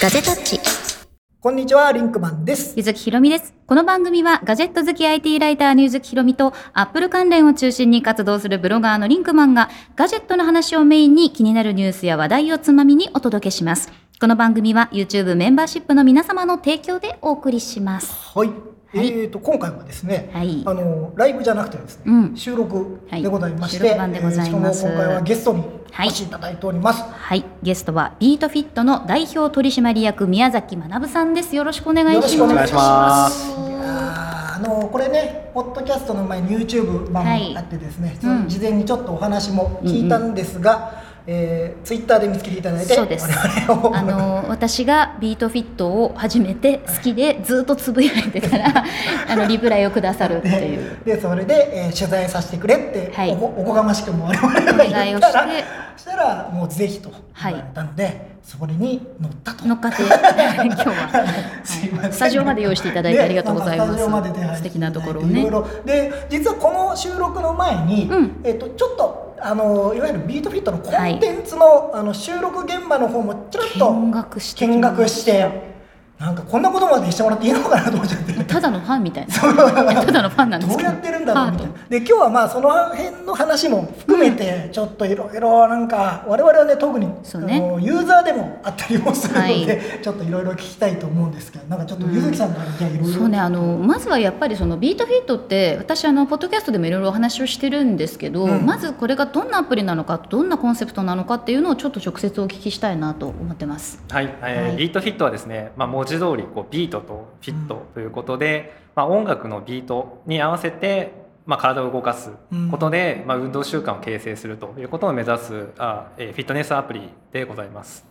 ガジェタッチ。こんにちは、リンクマンです。ゆずきひろみです。この番組はガジェット好き IT ライターのゆずきひろみとアップル関連を中心に活動するブロガーのリンクマンがガジェットの話をメインに気になるニュースや話題をつまみにお届けします。この番組は YouTube メンバーシップの皆様の提供でお送りします。はい。えーと今回はですね、はい。あのライブじゃなくてですね、うん。収録でございまして、はい収録版でございます。えーしかも今回はゲストにはい。お越しいただいております。はい。ゲストはビートフィットの代表取締役宮崎学さんです。よろしくお願いします。よろしくお願いします。いやーあのこれね、ポッドキャストの前に YouTube 版はい。もあってですね、うん。その事前にちょっとお話も聞いたんですが、えー、Twitter で見つけていただいて、そうです。あの私がビートフィットを始めて好きでずっとつぶやいてたら あのリプライをくださるっていう。ででそれで、えー取材させてくれって、はい。おこおこがましくも我々が言ったらして。そしたらもうぜひと言われたので、それに乗ったと。乗っかって 今日は、すいません。スタジオまで用意していただいてありがとうございます、素敵なところをね。で実はこの収録の前に、うん。えっとちょっとあのいわゆるビートフィットのコンテンツの,、あの収録現場の方もちょっと見学してき見学してなんかこんなことまでしてもらっていいのかなと思っちゃって。ただのファンみたいな。ただのファンなんですけど。どうやってるんだろうみたいハなで今日はまあその辺の話も含めてちょっといろいろなんか我々はね特にそうね。あのユーザーでもあったりもするので、はい。ちょっといろいろ聞きたいと思うんですけどなんかちょっとゆずきさんからいろいろ。そうねあのまずはやっぱりそのビートフィットって私あのポッドキャストでもいろいろお話をしてるんですけど、うん。まずこれがどんなアプリなのかどんなコンセプトなのかっていうのをちょっと直接お聞きしたいなと思ってます。はい、えーはい。ビートフィットはですね、まあ、文字通りこうビートとフィットということで、まあ、音楽のビートに合わせて、まあ、体を動かすことで、まあ、運動習慣を形成するということを目指すあ、えーフィットネスアプリでございます。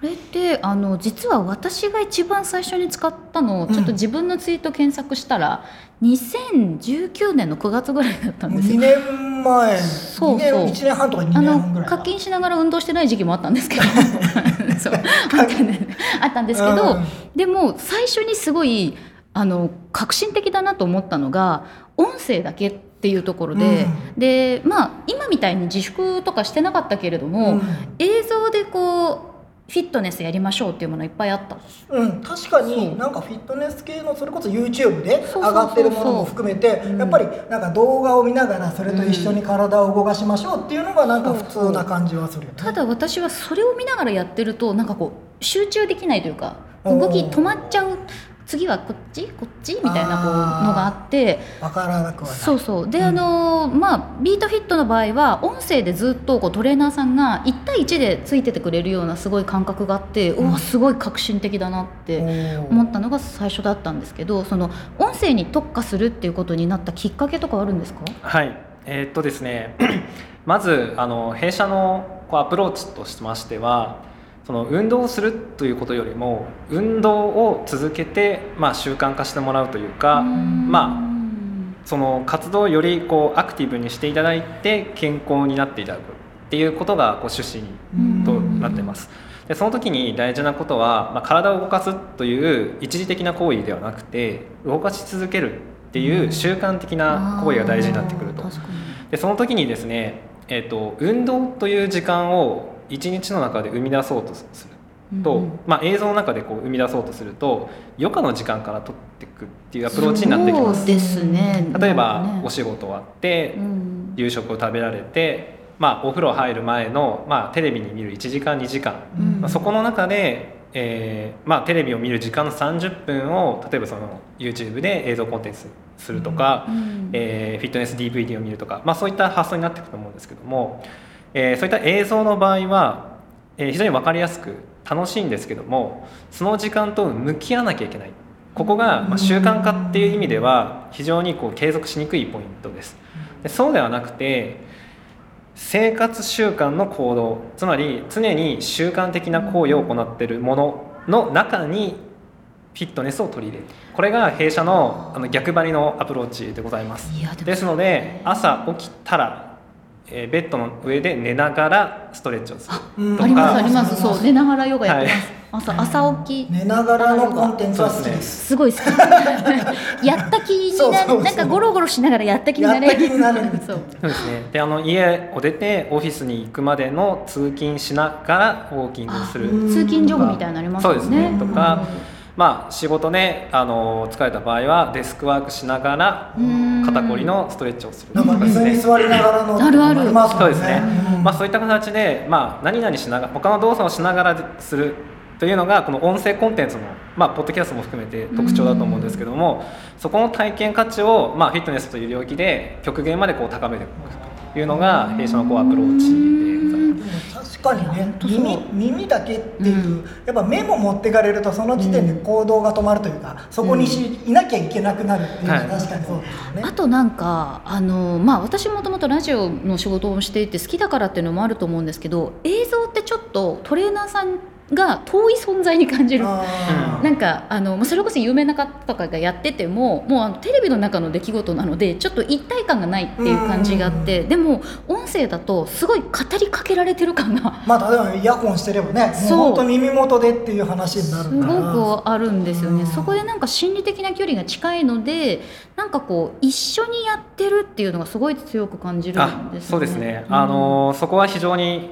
はいこれってあの実は私が一番最初に使ったのをちょっと自分のツイート検索したら、2019年の9月ぐらいだったんです2よ。年前。そうそう。2年1年半とか2あの年半ぐらい課金しながら運動してない時期もあったんですけど。そう。あったんであったんですけど、うん。でも最初にすごいあの革新的だなと思ったのが音声だけっていうところで、でまあ今みたいに自粛とかしてなかったけれども、うん。映像でこうフィットネスやりましょうっていうものいっぱいあった。うん、確かになんかフィットネス系のそれこそ YouTube で上がってるものも含めてうん。やっぱりなんか動画を見ながらそれと一緒に体を動かしましょうっていうのがなんか普通な感じはするよね。ただ私はそれを見ながらやってるとなんかこう集中できないというか動き止まっちゃう次はこっち？こっち？みたいなこうのがあって。わからなくはない。そうそう。で、うん。あのーまあビートフィットの場合は音声でずっとこうトレーナーさんが1対1でついててくれるようなすごい感覚があって、うわすごい革新的だなって思ったのが最初だったんですけどその音声に特化するっていうことになったきっかけとかあるんですか？はい、えーっとですね。まずあの弊社のこうアプローチとしましてはその運動をするということよりも運動を続けて、まあ、習慣化してもらうというかまあその活動をよりこうアクティブにしていただいて健康になっていただくっていうことがこう趣旨にとなってます。でその時に大事なことは、まあ、体を動かすという一時的な行為ではなくて動かし続けるっていう習慣的な行為が大事になってくると。でその時にですね、えー、と運動という時間を一日の中で生み出そうとする。と、うんうん。まあ、映像の中でこう生み出そうとすると余暇の時間から取っていくっていうアプローチになってきます。そうですね。例えばね。お仕事終わってうん夕食を食べられて、まあ、お風呂入る前の、まあ、テレビに見る1時間2時間、うんまあ、そこの中で、えーまあ、テレビを見る時間の30分を例えばその YouTube で映像コンテンツするとか、うんえーフィットネス DVD を見るとか、まあ、そういった発想になっていくと思うんですけども、えーそういった映像の場合は、えー非常に分かりやすく楽しいんですけどもその時間と向き合わなきゃいけない。ここが、まあ、習慣化っていう意味では非常にこう継続しにくいポイントです。でそうではなくて生活習慣の行動。つまり常に習慣的な行為を行っているものの中にフィットネスを取り入れる。これが弊社のあの逆張りのアプローチでございます。ですので朝起きたら、えーベッドの上で寝ながらストレッチをするうん。とか。ありますあります。そう寝ながらヨガやってます、朝朝起き。寝ながらのコンテンツは好きです。すごい好き。やった気になそうそうそう。なんかゴロゴロしながらやった気になれるそう。そうですね。であの家を出てオフィスに行くまでの通勤しながらウォーキングをするうん通勤ジョグみたいになりますそうですよね。ねとか、まあ、仕事であの疲れた場合はデスクワークしながらうん。肩こりのストレッチをする。なんか座りながらのあるある。りますもんそうですね、うん。まあ、そういった形で、まあ、何々しながら他の動作をしながらするというのがこの音声コンテンツの、まあ、ポッドキャストも含めて特徴だと思うんですけどもそこの体験価値を、まあ、フィットネスという領域で極限までこう高めていく。というのが弊社のこうアプローチでございます。確かにね耳耳だけっていう、やっぱ目も持ってかれるとその時点で行動が止まるというか、そこにし、いなきゃいけなくなるっていうのははい確かにそうですよね。あとなんかあの、まあ、私もともとラジオの仕事をしていて好きだからっていうのもあると思うんですけど映像ってちょっとトレーナーさんが遠い存在に感じる。なんかあのまあそれこそ有名な方とかがやっててももうあのテレビの中の出来事なのでちょっと一体感がないっていう感じがあってでも音声だとすごい語りかけられてる感が。まあ例えばイヤホンしてればねもうそう。本当耳元でっていう話になするから。ごくあるんですよね、うん。そこでなんか心理的な距離が近いのでなんかこう一緒にやってるっていうのがすごい強く感じるあんですよね。そうですね、うんあのそこは非常に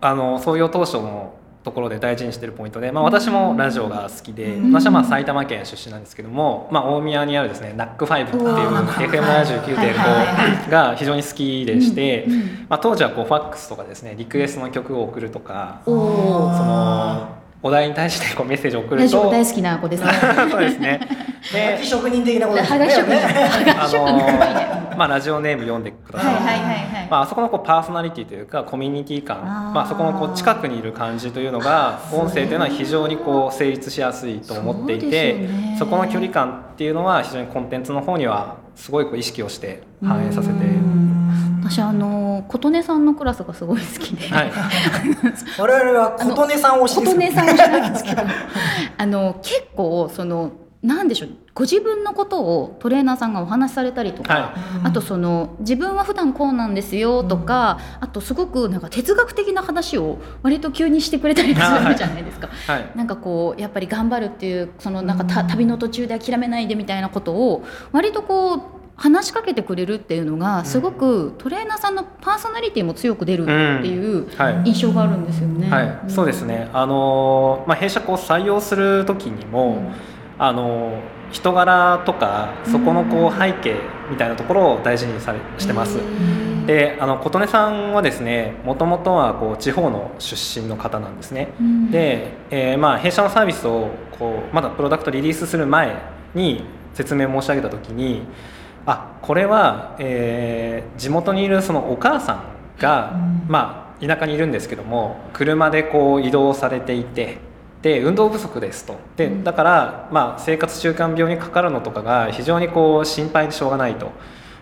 あの創業当初のところで大事にしているポイントで、まあ、私もラジオが好きで、うん。私はまあ埼玉県出身なんですけども、まあ、大宮にあるですね NAC5 っていううわー FM79.5 が非常に好きでして、まあ、当時はこうファックスとかですねリクエストの曲を送るとかそのお題に対してこうメッセージを送るラジオと大好きな子ですね。そうですね。で職人的なことですね。あ。のまあ、ラジオネーム読んでください、はいはいはいはい。まああそこのこうパーソナリティというかコミュニティ感。まあ、そこのこう近くにいる感じというのが音声というのは非常にこう成立しやすいと思っていてそこの距離感っていうのは非常にコンテンツの方にはすごいこう意識をして反映させて。うん。私あの琴音さんのクラスがすごい好きで、はい。我々は琴音さん推しです。琴音さんを知らないんですけど あの結構そのなんでしょうご自分のことをトレーナーさんがお話しされたりとか、はあとその自分は普段こうなんですよとか、あとすごくなんか哲学的な話を割と急にしてくれたりするじゃないですか。はい。なんかこうやっぱり頑張るっていうそのなんかた旅の途中で諦めないでみたいなことを割とこう話しかけてくれるっていうのがすごくトレーナーさんのパーソナリティも強く出るっていうはい。印象があるんですよね。はい、そうですね、あのーまあ、弊社こう採用する時にも、うん。あのー人柄とかそこのこう背景みたいなところを大事にされしてます。うん。であの琴音さんはですねもともとはこう地方の出身の方なんですね。うん。で、えーまあ、弊社のサービスをこうまだプロダクトリリースする前に説明申し上げた時にあこれは、えー地元にいるそのお母さんが、うん。まあ、田舎にいるんですけども車でこう移動されていてで運動不足ですと。でうん。だから、まあ、生活習慣病にかかるのとかが非常にこう心配でしょうがないと。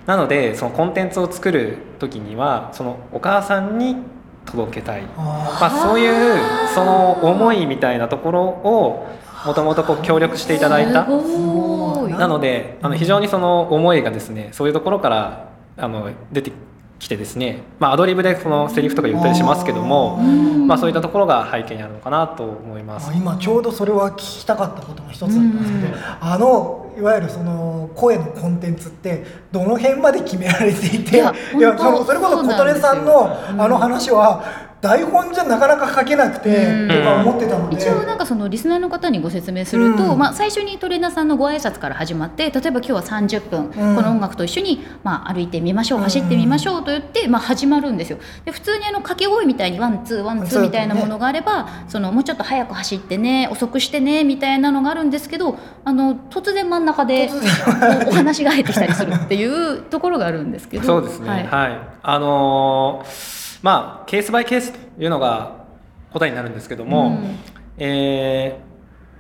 なのでそのコンテンツを作る時にはそのお母さんに届けたい。あまあ、そういうその思いみたいなところをもともとこう協力していただいたなのであの非常にその思いがですねそういうところからあの出てきてですね、まあ、アドリブでそのセリフとか言ったりしますけどもまあ、そういったところが背景にあるのかなと思います。あ。今ちょうどそれは聞きたかったことの一つなんですけど、うん。あのいわゆるその声のコンテンツってどの辺まで決められていていやそれこそ琴音さんのあの話は台本じゃなかなか書けなくてうん。とか思ってたので、一応なんかそのリスナーの方にご説明すると、うん。まあ、最初にトレーナーさんのご挨拶から始まって例えば今日は30分、うん。この音楽と一緒に、まあ、歩いてみましょううん。走ってみましょうと言って、まあ、始まるんですよ。で普通にあの掛け声みたいにワンツーワンツーみたいなものがあればそのもうちょっと早く走ってね遅くしてねみたいなのがあるんですけどあの突然真ん中でおお話が入ってきたりするっていうところがあるんですけど。そうですね、はい。はい。あのーまあケースバイケースというのが答えになるんですけども、うんえー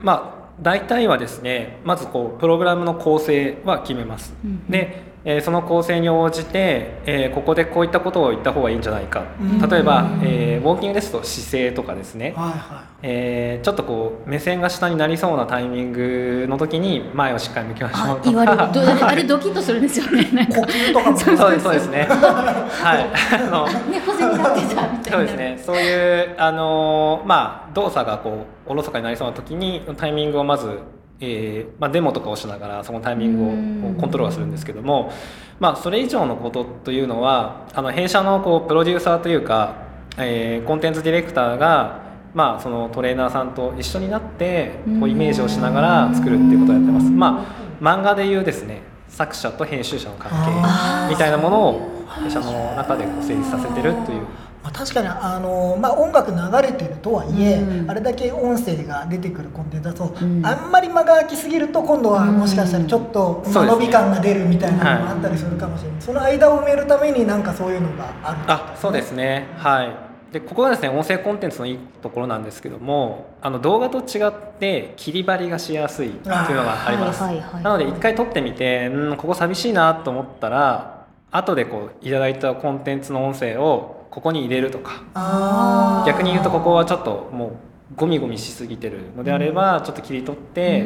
まあ大体はですねまずこうプログラムの構成は決めます。うんで、えーその構成に応じて、えーここでこういったことを言った方がいいんじゃないか。うん。例えば、えーウォーキングですと姿勢とかですね、はいはえーちょっとこう目線が下になりそうなタイミングの時に前をしっかり向きましょあうと言われる。かどあれドキッとするんですよね。呼吸とかもそうですそうですね。はい。あの猫背になってたみたいな。そうですね。そういうあのまあ動作がこうおろそかになりそうな時にタイミングをまず、えーまあ、デモとかをしながらそのタイミングをコントロールするんですけども、まあ、それ以上のことというのはあの弊社のこうプロデューサーというか、えーコンテンツディレクターが、まあ、そのトレーナーさんと一緒になってこうイメージをしながら作るっていうことをやってます。まあ、漫画でいうですね作者と編集者の関あ係みたいなものを弊社の中でこう成立させてるというまあ、確かにあの、まあ、音楽流れてるとはいえ、うん。あれだけ音声が出てくるコンテンツだと、うん。あんまり間が空きすぎると今度はもしかしたらちょっと伸び感が出るみたいなのもあったりするかもしれない、その間を埋めるためになんかそういうのがある。あそうですね。はい。でここがですね音声コンテンツのいいところなんですけどもあの動画と違って切り張りがしやすいいうのがあります、はいはいはい。なので一回撮ってみてうんここ寂しいなと思ったら後でこういただいたコンテンツの音声をここに入れるとか。逆に言うとここはちょっともうゴミゴミしすぎてるのであればちょっと切り取って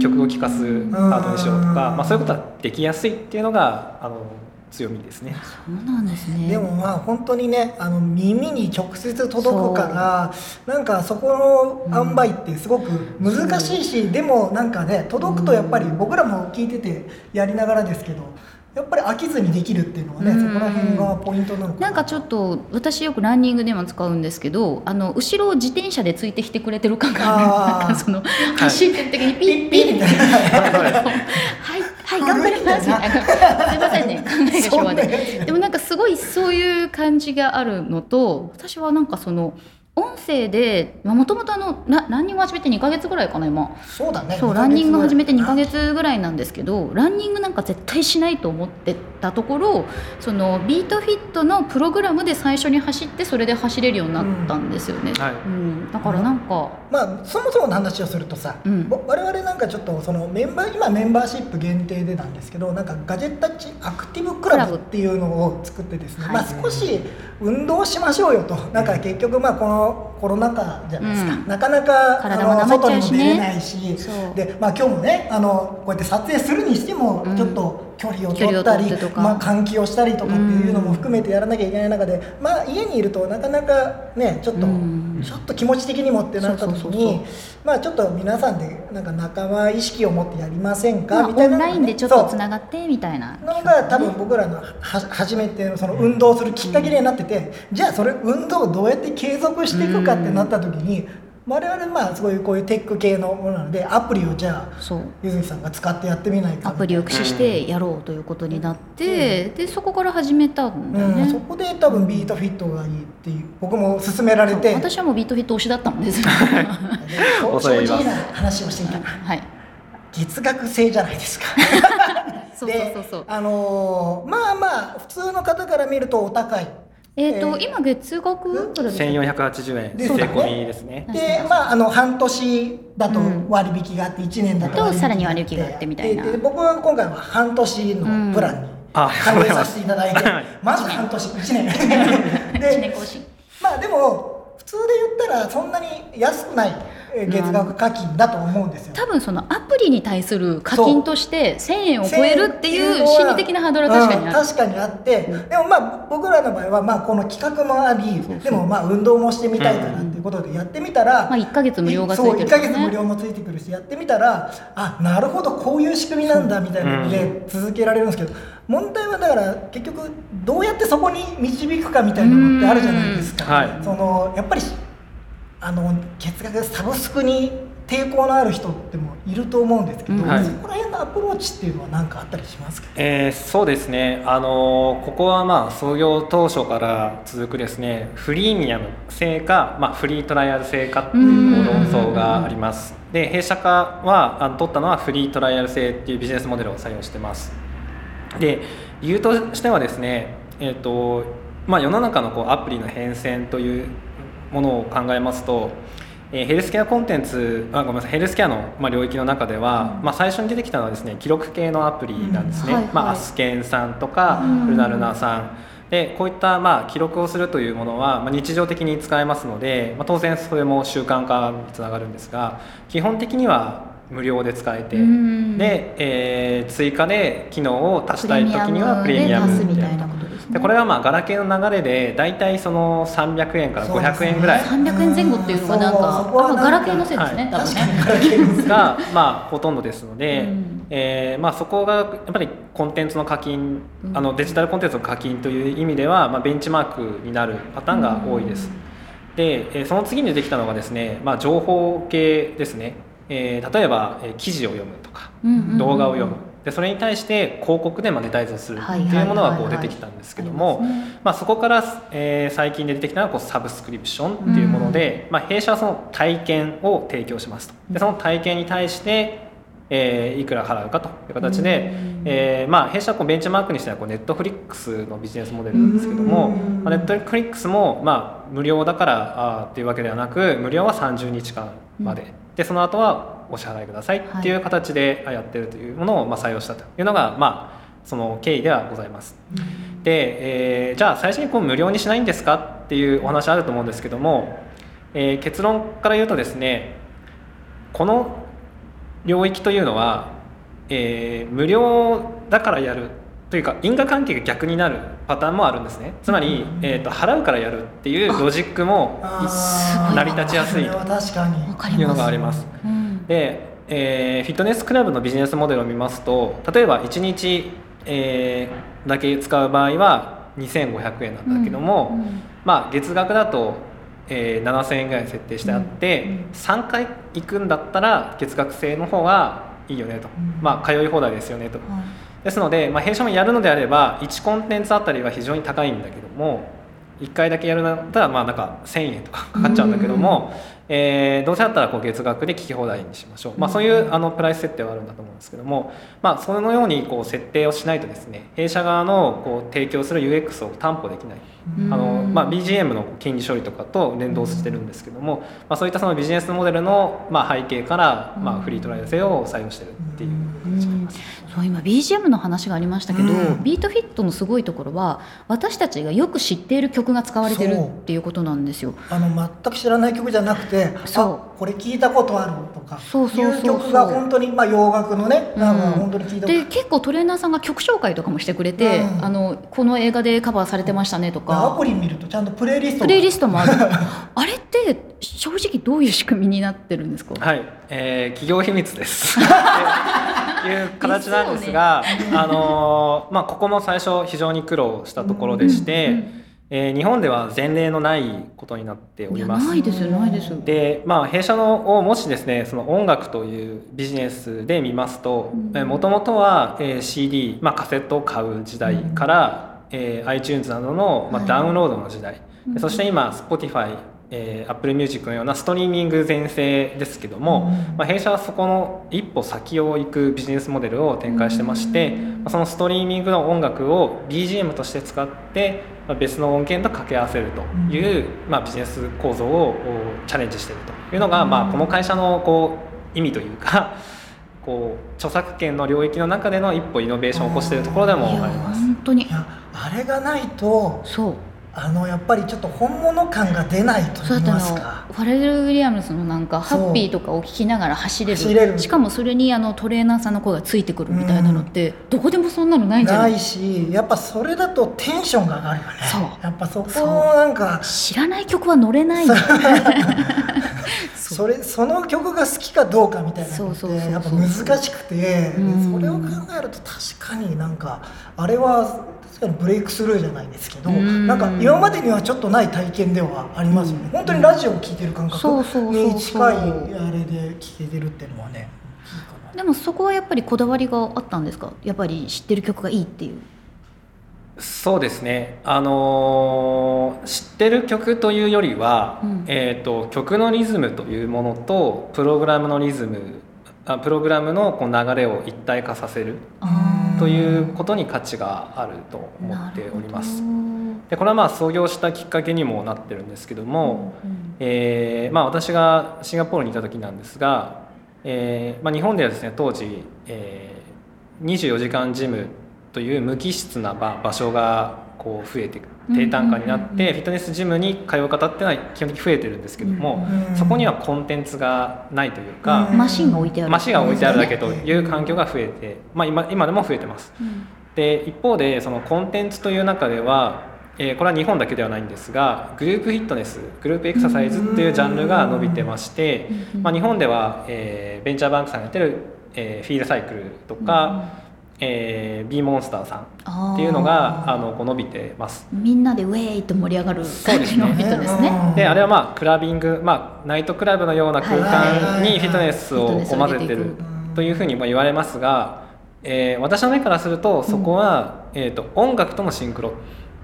曲を聴かすパートにしようとか、まあ、そういうことはできやすいっていうのがあの強みですね。そうなんですね。でもまあ本当にねあの耳に直接届くからなんかそこの塩梅ってすごく難しいし、でもなんかね届くとやっぱり僕らも聞いててやりながらですけどやっぱり飽きずにできるっていうのはね、うん。そこら辺がポイントなのかな。なんかちょっと私よくランニングでも使うんですけどあの後ろを自転車でついてきてくれてる感があるその走ってる時にピッピッみたいなはいはい頑張りますみたいなすいませんね考えが昭和ででもなんかすごいそういう感じがあるのと私はなんかその音声でもともとあのラランニング始めて2ヶ月ぐらいかな今。そうだね。そうランニング始めて2ヶ月月ぐらいなんですけどランニングなんか絶対しないと思ってたところそのビートフィットのプログラムで最初に走ってそれで走れるようになったんですよね、はい。うん。だからなんか、まあそもそもの話をするとさ、うん。ぼ我々なんかちょっとそのメンバー今メンバーシップ限定でなんですけどなんかガジェッタッチアクティブクラブっていうのを作ってですね、はい。まあ少し運動しましょうよと。なんか結局まあこのコロナ禍じゃないですか、うん。なかなか体もあの外にも出れないし。でまあ今日もねあのこうやって撮影するにしてもうん。ちょっと距離を取ったり、まあ換気をしたりとかっていうのも含めてやらなきゃいけない中で、まあ家にいるとなかなかねちょっと、うん。ちょっと気持ち的にもってなった時にまあちょっと皆さんでなんか仲間意識を持ってやりませんか、まあ、みたいなねオンラインでちょっとつながってみたいなのが多分僕らのは初めてのその運動するきっかけになってて、じゃあそれ運動をどうやって継続していくかってなった時に、我々まあそういうこういうテック系のものなのでアプリをじゃあそうゆずきさんが使ってやってみないかアプリを駆使してやろうということになって、でそこから始めたんだよね、うん、そこで多分ビートフィットがいいっていう僕も勧められて。私はもうビートフィット推しだったんです 正直な話をしてみた。らはい。月額制じゃないですか。そうそうでそうそう。あのーまあまあ普通の方から見るとお高いえっ、と、えー。今月額いくらですか？1480円。税込みですね。でまああの半年だとうん。割引があって1年だとさらに割引があってみたいな。でで僕は今回は半年のプランにあ加入させていただいて、はいマジで半年1年。1で年更新。まあでも普通で言ったらそんなに安くない。えー月額課金だと思うんですよ、多分そのアプリに対する課金として1000円を超えるっていう心理的なハードルは確かにある、うん確かにあって、でもまあ僕らの場合はまあこの企画もありでもまあ運動もしてみたいからっていうことでやってみたら、まあ、1ヶ月無料がついてるそう1ヶ月無料もついてくるしやってみたらあなるほどこういう仕組みなんだみたいなので続けられるんですけど、問題はだから結局どうやってそこに導くかみたいなのってあるじゃないですか。うん。はい。そのやっぱりあの月額サブスクに抵抗のある人ってもいると思うんですけど、うんはい。そこら辺のアプローチっていうのは何かあったりしますか？えーそうですね、あのーここはまあ創業当初から続くですねフリーミアム制か、まあ、フリートライアル制かっていう論争があります。で弊社化はあの取ったのはフリートライアル制っていうビジネスモデルを採用してます。で理由としてはですね、えーとまあ、世の中のこうアプリの変遷というものを考えますと、えーヘルスケアコンテンツあごめんなさいヘルスケアの、まあ、領域の中では、まあ、最初に出てきたのはですね記録系のアプリなんですね、うんはいはい。まあ、アスケンさんとか、うん。ルナルナさん。でこういった、まあ、記録をするというものは、まあ、日常的に使えますので、まあ、当然それも習慣化につながるんですが基本的には無料で使えて、うん。で、えー追加で機能を足したい時にはプレミアムで足すみたいなことでこれはまあガラケーの流れで大体その300円から500円ぐらい。300円前後っていうのがなんかガラケーのせいですね、多分確かにねガラケーですが まあほとんどですので、うん。えーまあ、そこがやっぱりコンテンツの課金、うん。あのデジタルコンテンツの課金という意味では、まあ、ベンチマークになるパターンが多いです。で、えーその次にできたのがですね、まあ、情報系ですね、えー例えば、えー記事を読むとかうんうんうん。動画を読むでそれに対して広告でマネタイズをするってはいうものがこう出てきたんですけども、そこから、えー最近で出てきたのはこうサブスクリプションっていうもので、まあ、弊社はその体験を提供しますと。でその体験に対して、えーいくら払うかという形で、うん。えーまあ、弊社はこうベンチマークにしてはこうネットフリックスのビジネスモデルなんですけども、うん。まあ、ネットフリックスも、まあ、無料だからあーっていうわけではなく無料は30日間まで、でその後はお支払いくださいっていう形でやってるというものをまあ採用したというのが、まあ、その経緯ではございます。で、えーじゃあ最初にこう無料にしないんですか？っていうお話あると思うんですけども、えー結論から言うとですねこの領域というのは、えー無料だからやるというか因果関係が逆になるパターンもあるんですね。つまり、えー、と払うからやるっていうロジックも成り立ちやすいそれは確かに。わかりいうのがあります。うんで、えーフィットネスクラブのビジネスモデルを見ますと例えば1日、えーだけ使う場合は2500円なんだけども、うんうん。まあ、月額だと、えー7000円ぐらい設定してあって、うんうん。3回行くんだったら月額制の方がいいよねと、ん。まあ、通い放題ですよねと。はい。ですので、まあ、弊社もやるのであれば1コンテンツあたりは非常に高いんだけども1回だけやるんだったらまあなんか1000円とかかかっちゃうんだけども、えーどうせだったらこう月額で聞き放題にしましょう、まあ、そういうあのプライス設定はあるんだと思うんですけども、まあ、そのようにこう設定をしないとですね弊社側のこう提供する UX を担保できない。あのまあ、BGM の金利処理とかと連動してるんですけども、まあ、そういったそのビジネスモデルのまあ背景から、まあ、フリートライアル制を採用してるっていう。そう今 BGM の話がありましたけど、うん。ビートフィットのすごいところは私たちがよく知っている曲が使われてるっていうことなんですよ。あの全く知らない曲じゃなくてそう。あこれ聞いたことあるとかそうそうそうそう。いう曲が本当にまあ洋楽のねなん。か本当に聞いたで結構トレーナーさんが曲紹介とかもしてくれて、うん。あのこの映画でカバーされてましたねとアかプリ見るとちゃんとプレイリストがプレイリストもある。あれって正直どういう仕組みになってるんですか、はい、えー企業秘密です。いう形なんですが、あのーまあここも最初非常に苦労したところでして、うんうんえー日本では前例のないことになっております。ないですよないですよ。でまあ、弊社のをもしですねその音楽というビジネスで見ますとうんもともとは、えー CD、まあ、カセットを買う時代から、えー iTunes などの、まあ、はい。ダウンロードの時代、うんでそして今 Spotify、えー Apple Music のようなストリーミング全盛ですけども、うん。まあ、弊社はそこの一歩先を行くビジネスモデルを展開してまして、うん。まあそのストリーミングの音楽を BGM として使って、まあ、別の音源と掛け合わせるという、まあ、ビジネス構造をおチャレンジしているというのが、まあ、この会社のこう意味というか こう著作権の領域の中での一歩イノベーションを起こしているところでもあります。本当に。いやあれがないとそうあのやっぱりちょっと本物感が出ないと言いますか。ファレル・ウィリアムスのなんかハッピーとかを聞きながら走れる。しかもそれにあのトレーナーさんの声がついてくるみたいなのって、どこでもそんなのないじゃなないいしやっぱそれだとテンションが上がるよね。そう。やっぱそこなんか知らない曲は乗れない。そ れその曲が好きかどうかみたいなのってやっぱ難しくて。うん。それを考えると確かになんかあれはブレイクスルーじゃないですけどうん。なんか今までにはちょっとない体験ではありますよね。本当にラジオを聴いてる感覚そうそうそうに近いあれで聴けてるっていうのはねでもそこはやっぱりこだわりがあったんですか？やっぱり知ってる曲がいいっていう。そうですね、あのー知ってる曲というよりは、うん。えー、と曲のリズムというものとプログラムのリズムあプログラムのこう流れを一体化させる。あーということに価値があると思っております。でこれはまあ創業したきっかけにもなってるんですけども、えーまあ、私がシンガポールにいた時なんですが、えーまあ、日本ではですね当時、えー、24時間ジムという無機質な場場所がこう増えて低単価になってフィットネスジムに通う方っていうのは基本的に増えてるんですけども、うんそこにはコンテンツがないというか、うんマシンが置いてあるマシンが置いてあるだけという環境が増えて、まあ、今今でも増えてます。うん。で一方でそのコンテンツという中では、えーこれは日本だけではないんですがグループフィットネスグループエクササイズっていうジャンルが伸びてまして、まあ、日本では、えーベンチャーバンクさんがやってる、えーフィールサイクルとか、えー、B モンスターさんっていうのがあのこう伸びてます。みんなでウェイと盛り上がるそうですね。感じのフィットネスね。うん。であれはまあクラビング、まあ、ナイトクラブのような空間にフィットネスをこう混ぜてるというふうにまあ言われますが、えー私の目からするとそこは、えー、と音楽とのシンクロ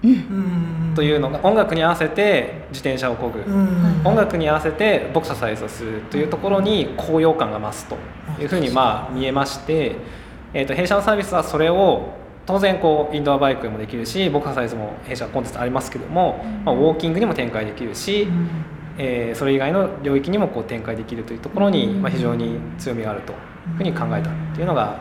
うん。というのが音楽に合わせて自転車を漕ぐ、うん。音楽に合わせてボクササイズをするというところに高揚感が増すというふうにまあ見えまして、えー、と弊社のサービスはそれを当然こうインドアバイクもできるしボクササイズも弊社コンテンツありますけども、まあ、ウォーキングにも展開できるし、えーそれ以外の領域にもこう展開できるというところに、まあ、非常に強みがあるというふうに考えたっていうのが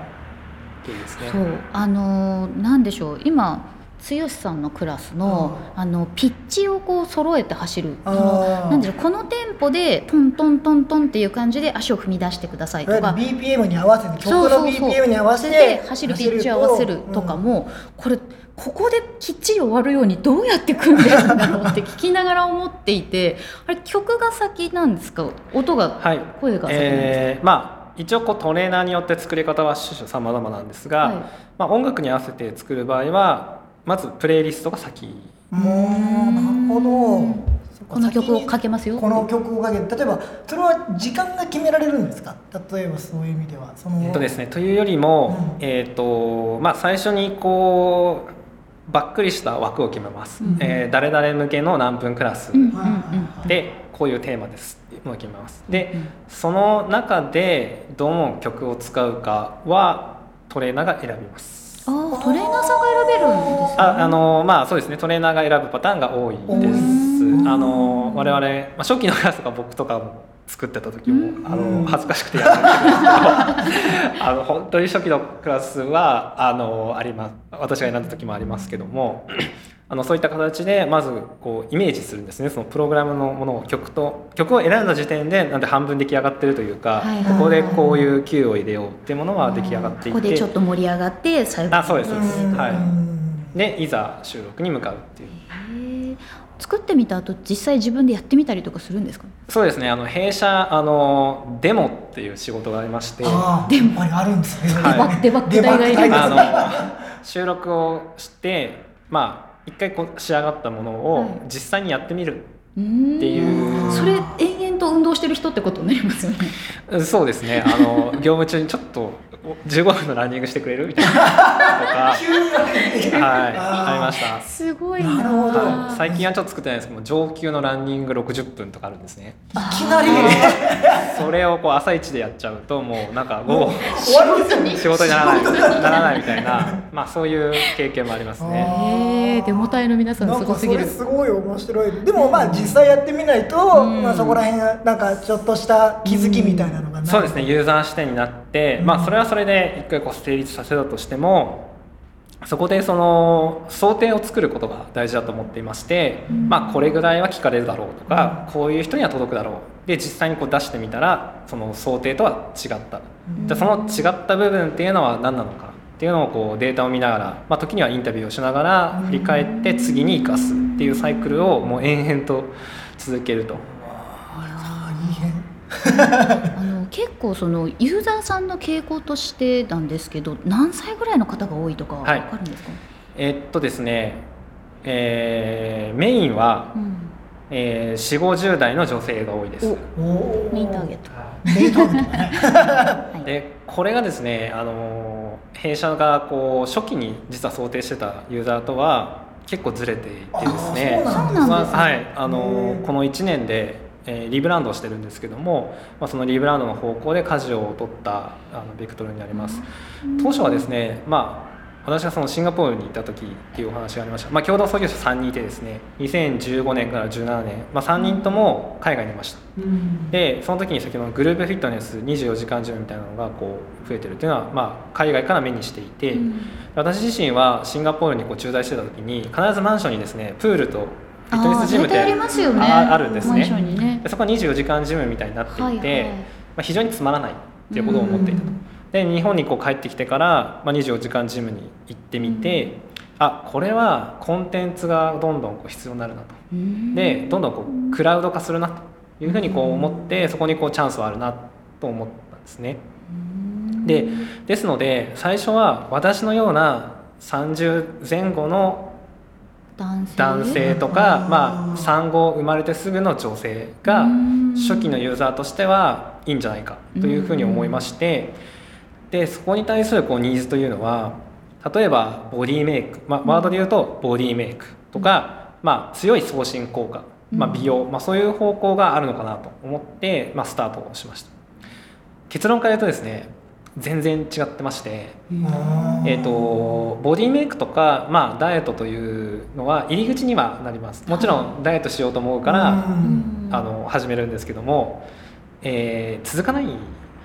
経緯ですね。そう。あのーなんでしょう。今剛さんのクラスのあのピッチをこう揃えて走るそのなんでしょうこのテンポでトントントントンっていう感じで足を踏み出してくださいとか。BPM に合わせて曲の BPM に合わせてで走るピッチを合わせるとかも、これここできっちり終わるようにどうやって組んでるんだろうって聞きながら思っていてあれ曲が先なんですか？音が、はい。声が先なんですか、えーまあ一応こうトレーナーによって作り方は種々様々なんですが、はい。まあ、音楽に合わせて作る場合はまずプレイリストが先。もうなるほどこの曲をかけますよ。この曲をかける例えばそれは時間が決められるんですか？例えばそういう意味では。そのえっとですね、というよりも、うん。えっとまあ、最初にこうばっくりした枠を決めます、うん。えー誰々向けの何分クラス。でこういうテーマです。っていうのを決めます。で、うん。その中でどの曲を使うかはトレーナーが選びますあートレーナーさんが選べるんですね。ああのまあそうですね。トレーナーが選ぶパターンが多いです。うん。あの我々、まあ、初期のクラスとか僕とかも作ってた時も、あうん。の恥ずかしくてやらないんですけど。あの本当に初期のクラスはあのあります。私が選んだ時もありますけどもあのそういった形でまずこうイメージするんですね。そのプログラムのものを曲と曲を選んだ時点でなんで半分出来上がってるというか、はいはいここでこういう Q を入れようっていうものは出来上がっていてここでちょっと盛り上がって最後。あそうですそうです。うん。はい。うん。でいざ収録に向かうっていう。作ってみた後実際自分でやってみたりとかするんですか？そうですね。あの弊社あのデモっていう仕事がありましてあああるんですね。はいデバッグ代がいるデバッグ代の収録をしてまあ一回こう仕上がったものはい。を実際にやってみるっていう。それ延々と運動してる人ってことになりますよね。うんそうですね。あの業務中にちょっと15分のランニングしてくれる？みたいな。とか。はい。ありましたすごいな。るほど。はい最近はちょっと作ってないです。けど上級のランニング60分とかあるんですね。いきなりそれをこう朝一でやっちゃうともうなんか午後終わるんですよね。仕事にならない。ならないみたいな。まあそういう経験もありますね。へえデモ隊の皆さんなんかそれすごすぎる。すごい面白い。でもまあ実際やってみないと、うん。まあ、そこら辺なんかちょっとした気づきみたいなのがそうですね。ユーザー視点になって、まあそれはそれで一回こう成立させたとしてもそこでその想定を作ることが大事だと思っていまして、まあこれぐらいは聞かれるだろうとか、こういう人には届くだろう。で実際にこう出してみたらその想定とは違った、じゃあその違った部分っていうのは何なのかっていうのをこうデータを見ながら、まあ、時にはインタビューをしながら振り返って次に生かすっていうサイクルをもう延々と続けると。あ あいい変結構そのユーザーさんの傾向としてなんですけど何歳ぐらいの方が多いとかわかはいるんですか、えっとですね、えーメインはうん。えー、4 5 0代の女性が多いです。おおメインターゲット。メインターゲットね。はい。でこれがですね、あのー弊社がこう初期に実は想定してたユーザーとは結構ずれていてですね。あーそうなんですね。まあはい。あのこの1年で、えーリブランドをしてるんですけども、まあ、そのリブランドの方向で舵を取ったあのベクトルになります。当初はですね、まあ私がそのシンガポールに行った時っていうお話がありました、まあ、共同創業者3人いてですね2015年から17年、まあ、3人とも海外にいました。うん。でその時に先ほどのグループフィットネス24時間ジムみたいなのがこう増えてるっていうのは、まあ、海外から目にしていて、うん。私自身はシンガポールにこう駐在してた時に必ずマンションにですねプールとフィットネスジムってあるんですね。にね。でそこは24時間ジムみたいになっていて、はいはい。まあ、非常につまらないっていうことを思っていたと。うんで日本にこう帰ってきてから、まあ、24時間ジムに行ってみて、あこれはコンテンツがどんどんこう必要になるなと。うん。でどんどんこうクラウド化するなというふうにこう思ってそこにこうチャンスはあるなと思ったんですね。でですので最初は私のような30前後の男性？男性とか、うんまあ、産後生まれてすぐの女性がうん。初期のユーザーとしてはいいんじゃないかというふうに思いましてでそこに対するこうニーズというのは例えばボディメイク、まあ、ワードで言うとボディメイクとか、まあ、強い送信効果、まあ、美容、まあ、そういう方向があるのかなと思って、まあ、スタートをしました。結論から言うとですね全然違ってましてえー、とボディメイクとか、まあ、ダイエットというのは入り口にはなります。もちろんダイエットしようと思うから、うん。あの始めるんですけども、えー続かないで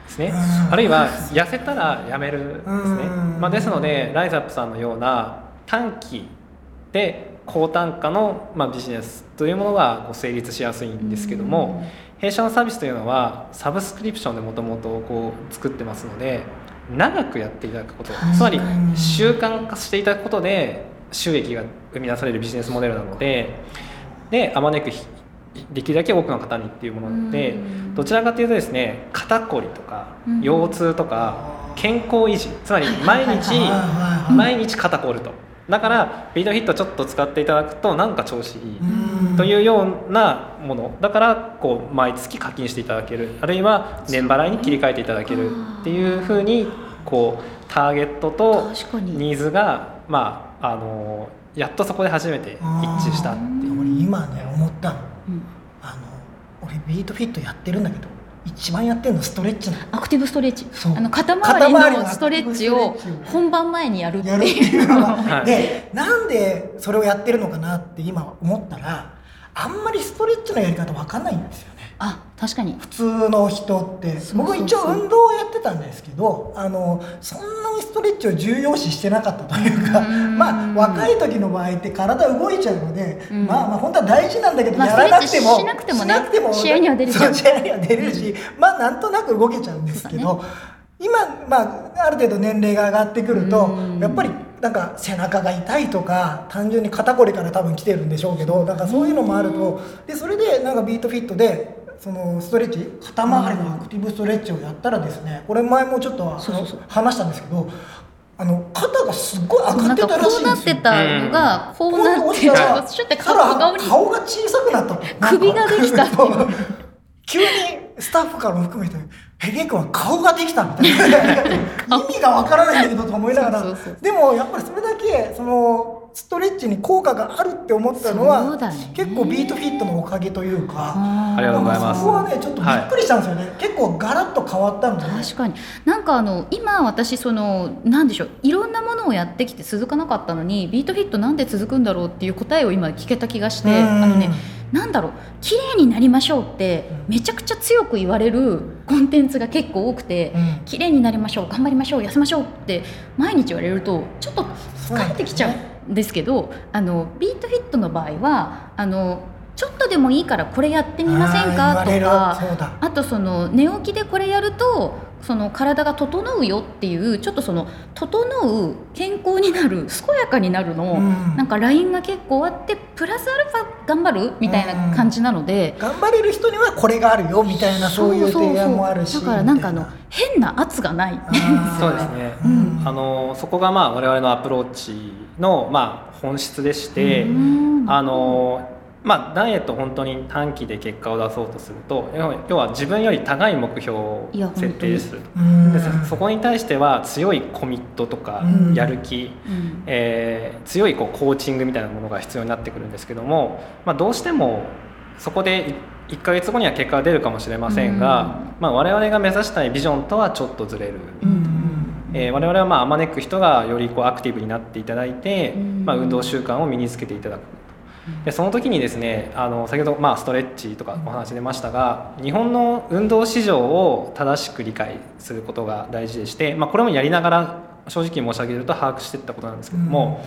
すね。うん。あるいは痩せたらやめるんですね。うん、まあ、ですのでライズアップさんのような短期で高単価の、まあ、ビジネスというものがこう成立しやすいんですけども、弊社のサービスというのはサブスクリプションでもともとこう作ってますので長くやっていただくことつまりうん習慣化していただくことで収益が生み出されるビジネスモデルなのでであまねくひできるだけ多くの方にっていうものでうん。どちらかというとですね肩こりとかうん。腰痛とか健康維持つまり毎日毎日肩こると。だからビートヒットちょっと使っていただくとなんか調子いい。うんというようなもの。だからこう毎月課金していただける。あるいは年払いに切り替えていただける。っていうふうにこうターゲットとニーズがまああのやっとそこで初めて一致したっていう。俺今ね思ったの。うん。あの俺ビートフィットやってるんだけど一番やってるのストレッチなの。アクティブストレッチ。そう。あの肩肩周りのストレッチを本番前にやるっていいう。うのが、はいでなんでそれをやってるのかなって今思ったらあんまりストレッチのやり方わかんないんですよね。あ確かに。普通の人って。僕一応運動をやってたんですけどあのそんなにストレッチを重要視してなかったというかうん。まあ若い時の場合って体動いちゃうので、うん。まあまあ本当は大事なんだけど、まあやらなくてもしなくてもねしなくても試合には出れちゃう。そう試合には出れるし、まあなんとなく動けちゃうんですけど、今、まあ、ある程度年齢が上がってくるとうん。やっぱりなんか背中が痛いとか単純に肩こりから多分来てるんでしょうけどなんかそういうのもあるとでそれでなんかビートフィットでそのストレッチ肩周りのアクティブストレッチをやったらですねこれ前もちょっと話したんですけどあの肩がすっごい上がってたらしいんですよ。てたのがこうなってちょこうなっとちょっと顔が小さくなった。と首ができた急にスタッフからも含めて「ヘゲ君は顔ができた」みたいな。意味がわからないんだけどと思いながら。そうそうそう。でもやっぱりそれだけそのストレッチに効果があるって思ったのは、ね。結構ビートフィットのおかげというか。あありがとうございます。そこはねちょっとびっくりしたんですよね、結構ガラッと変わったので、確かに。なんかあの今私そのなんでしょういろんなものをやってきて続かなかったのにビートフィットなんで続くんだろうっていう答えを今聞けた気がしてうん。あのねなんだろう綺麗になりましょうってめちゃくちゃ強く言われるコンテンツが結構多くてうん。綺麗になりましょう頑張りましょう痩せましょうって毎日言われるとちょっと疲れてきちゃうんですけどあのビートフィットの場合はあのちょっとでもいいからこれやってみませんか？とかあとその寝起きでこれやるとその体が整うよっていうちょっとその整う健康になる健やかになるの、うんなんか LINE が結構あってプラスアルファ頑張るみたいな感じなので。頑張れる人にはこれがあるよみたいなそういう提案もあるしだからなんかあの変な圧がないそうですねうんあのそこがまあ我々のアプローチのまあ本質でして、あのまあ、ダイエット本当に短期で結果を出そうとすると要要は自分より高い目標を設定する。うん。でそそこに対しては強いコミットとかうん。やる気、うん。えー強いこうコーチングみたいなものが必要になってくるんですけども、まあ、どうしてもそこで1ヶ月後には結果が出るかもしれませんが、まあ、我々が目指したいビジョンとはちょっとずれる。えー我々はまああまねく人がよりこうアクティブになっていただいて、うん。まあ、運動習慣を身につけていただくでその時にですねあの先ほどまあストレッチとかお話出ましたが日本の運動市場を正しく理解することが大事でして、まあ、これもやりながら正直に申し上げると把握していったことなんですけども、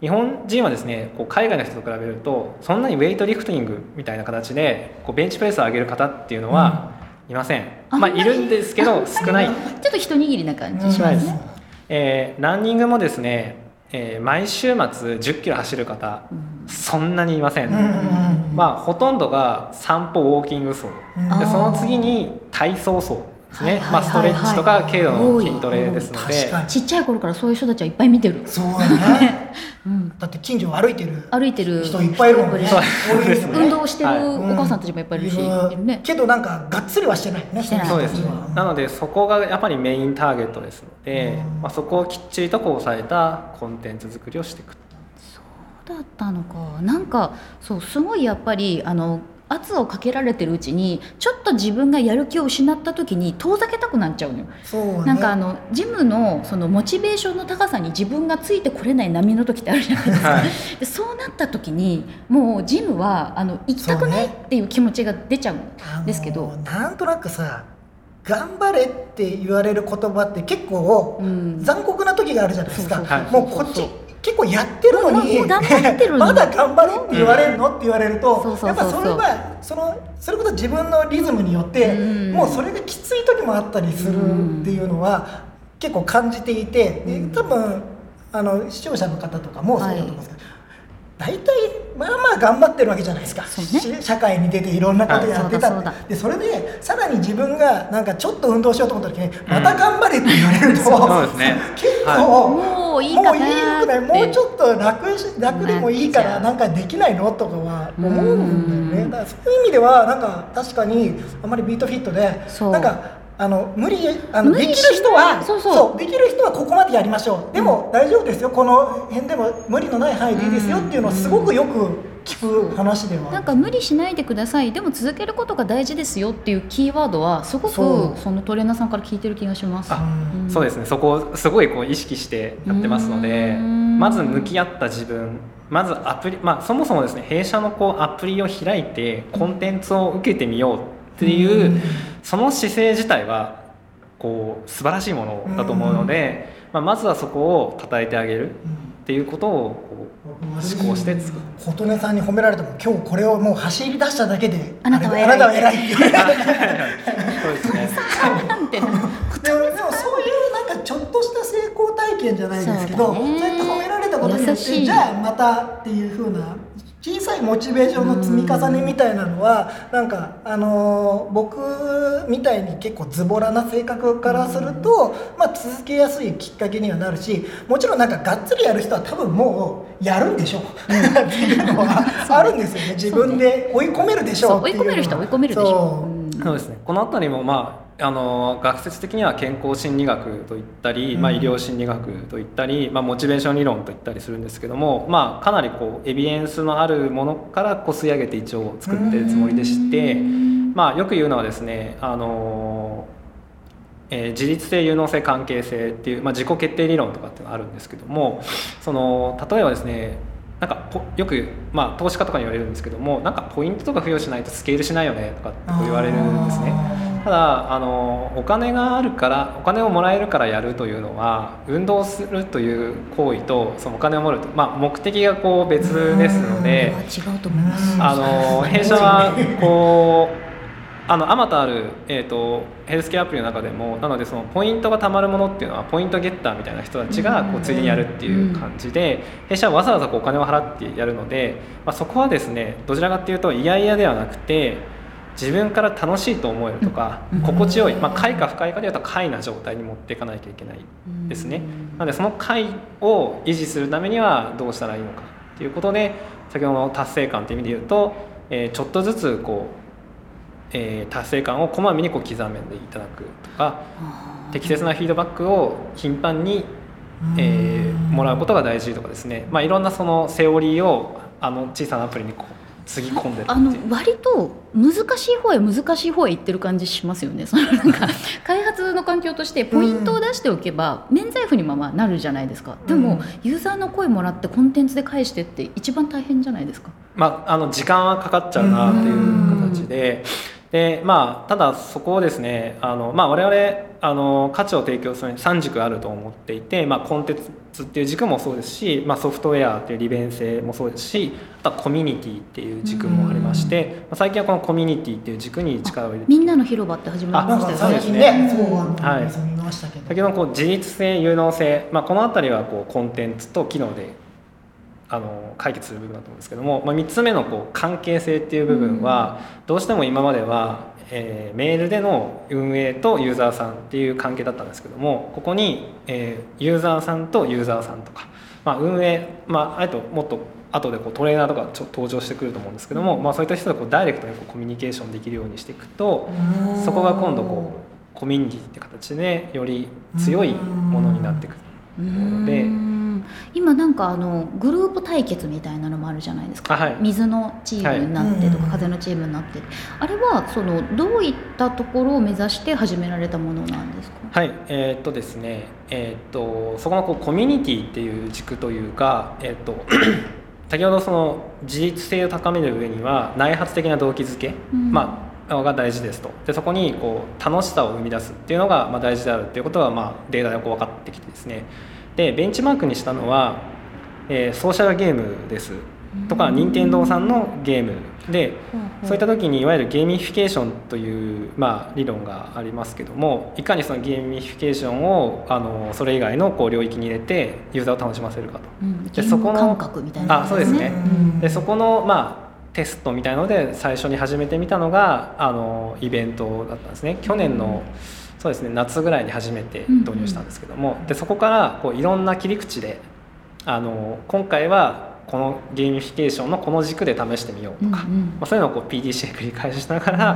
日本人はですねこう海外の人と比べるとそんなにウェイトリフティングみたいな形でこうベンチプレスを上げる方っていうのはいません、まあ、あんまりいるんですけど少ない。ちょっと一握りな感じしますね。えーランニングもですね、えー毎週末1 0キロ走る方、そんなにいません、まあほとんどが散歩ウォーキング層、うん。でその次に体操層ですね、まあ、ストレッチとか軽度の筋トレですので、ちっちゃい頃からそういう人たちはいっぱい見てる。そうだ ね。うん、だって近所を歩いてる歩いてる。人いっぱいいるもんね。そう多いですね。運動してるはい。お母さんたちもいっぱいいるし。けどなんかがっつりはしてないねしてない。そうですね。なのでそこがやっぱりメインターゲットですので、うん。まあ、そこをきっちりとこう抑えたコンテンツ作りをしていく。そうだったのか。なんかそうすごいやっぱりあの圧をかけられてるうちにちょっと自分がやる気を失った時に遠ざけたくなっちゃうのよ。そうね。なんかあのジムのそのモチベーションの高さに自分がついてこれない波の時ってあるじゃないですか、はい。でそうなった時にもうジムはあの行きたくないっていう気持ちが出ちゃうんですけど、なんとなくさ頑張れって言われる言葉って結構うん。残酷な時があるじゃないですか、もうこっち結構やってるのにもうもう頑張ってるのに。まだ頑張れって言われるのって言われると、やっぱそれはそのそれこそ自分のリズムによって、うん。もうそれがきつい時もあったりするっていうのは結構感じていて、で多分あの視聴者の方とかもそうだと思うんですけど、大体まあまあ頑張ってるわけじゃないですか、ね。し社会に出ていろんなことやってたって、でそれでさらに自分がなんかちょっと運動しようと思った時に、また頑張れって言われると、そうですね。結構、はい。もういいかなーって。もういいくないもうちょっと楽し楽でもいいからなんかできないの？とかは思うんだようん。ねだからそういう意味ではなんか確かにあまりビートフィットでそう。なんかあの無理あの無理できる人はそうそう。できる人はここまでやりましょう。でも大丈夫ですよ。この辺でも無理のない範囲でいいですよっていうのはすごくよく聞く話では。なんか無理しないでください。でも続けることが大事ですよっていうキーワードはすごくそのトレーナーさんから聞いてる気がします。あうん。そうですね。そこをすごいこう意識してやってますのでうん。まず向き合った自分まずアプリ、まあ、そもそもですね弊社のこうアプリを開いてコンテンツを受けてみようっていううんその姿勢自体はこう素晴らしいものだと思うので、まあ、まずはそこを称えてあげるうんっていうことをこう思考して作る。琴音さんに褒められても今日これをもう走り出しただけであなたは偉いって言われてそうですねでもそういうなんかちょっとした成功体験じゃないですけどそうやって褒められたことによっていじゃあまたっていう風な小さいモチベーションの積み重ねみたいなのはなんかあのー僕みたいに結構ズボラな性格からすると、まあ、続けやすいきっかけにはなるしもちろんなんかがっつりやる人は多分もうやるんでしょう。っていうのはあるんですよね。自分で追い込めるでしょそう追い込める人は追い込めるでしょそう。うんそうですね。この辺りもまああの学説的には健康心理学といったり、まあ、うん医療心理学といったり、まあ、モチベーション理論といったりするんですけども、まあ、かなりこうエビデンスのあるものからこすり上げて一応作ってるつもりでして、まあ、よく言うのはですねあの、えー自律性有能性関係性っていう、まあ、自己決定理論とかっていうのがあるんですけどもその例えばですねなんかポよく、まあ、投資家とかに言われるんですけどもなんかポイントとか付与しないとスケールしないよねとかって言われるんですね。ただあのお金があるからお金をもらえるからやるというのは運動するという行為とそのお金をもらうと、まあ、目的がこう別ですのであ違うと思います。あの弊社はこうあのあまたある、えー、とヘルスケアアプリの中でもなのでそのポイントがたまるものっていうのはポイントゲッターみたいな人たちがこうついでにやるっていう感じで弊社はわざわざこうお金を払ってやるので、まあ、そこはですねどちらかっていうと嫌々ではなくて自分から楽しいと思えるとかうん。心地よい、まあ、快か不快かでいうと快な状態に持っていかなきゃいけないですね。なのでその快を維持するためにはどうしたらいいのかっていうことで先ほどの達成感という意味で言うと、えーちょっとずつこう、えー達成感をこまめにこう刻めんでいただくとか適切なフィードバックを頻繁に、えーもらうことが大事とかですね、まあ、いろんなそのセオリーをあの小さなアプリにこうつぎ込んであの割と難しい方へ難しい方へ行ってる感じしますよね。そのなんか開発の環境としてポイントを出しておけば免罪符にもまあなるじゃないですか。でも、うんユーザーの声もらってコンテンツで返してって一番大変じゃないですか。まあ、あの時間はかかっちゃうなっていう形で。でまあ、ただそこをですねあの、まあ、我々あの価値を提供するに3軸あると思っていて、まあ、コンテンツっていう軸もそうですし、まあ、ソフトウェアっていう利便性もそうですしあとはコミュニティっていう軸もありまして、まあ、最近はこのコミュニティっていう軸に力を入れて。みんなの広場って始まりましたよね。最近ね。そうはい。先ほど。のこう自律性有能性、まあ、この辺りはこうコンテンツと機能であの解決する部分だと思うんですけども、まあ、3つ目のこう関係性っていう部分はどうしても今までは、えーメールでの運営とユーザーさんっていう関係だったんですけどもここに、えーユーザーさんとユーザーさんとか、まあ、運営、まあ、あともっと後でこうトレーナーとかちょ登場してくると思うんですけども、まあ、そういった人とこうダイレクトにこうコミュニケーションできるようにしていくとそこが今度こうコミュニティって形でより強いものになっていくうーのでん今なんかあのグループ対決みたいなのもあるじゃないですか、あはい。水のチームになってとか、はい。風のチームになって。あれはそのどういったところを目指して始められたものなんですか？はい。えーっとですね。えーっとそこのこうコミュニティっていう軸というかえーっと 先ほどその自立性を高める上には内発的な動機づけ、うん。まあ、が大事ですと。でそこにこう楽しさを生み出すっていうのがまあ大事であるっていうことがまあデータでこう分かってきてですねでベンチマークにしたのは、えーソーシャルゲームです。とか任天堂さんのゲーム。でそういった時にいわゆるゲーミフィケーションという、まあ、理論がありますけどもいかにそのゲーミフィケーションをあのそれ以外のこう領域に入れてユーザーを楽しませるかと。うん、ゲでそこのーム感覚みたいなあそうですね。うん。でそこの、まあ、テストみたいので最初に始めてみたのがあのイベントだったんですね。去年の、そうですね夏ぐらいに初めて導入したんですけども、でそこからこういろんな切り口であの今回はこのゲーミフィケーションのこの軸で試してみようとか、うんうん。まあ、そういうのをこう PDCA 繰り返しながら、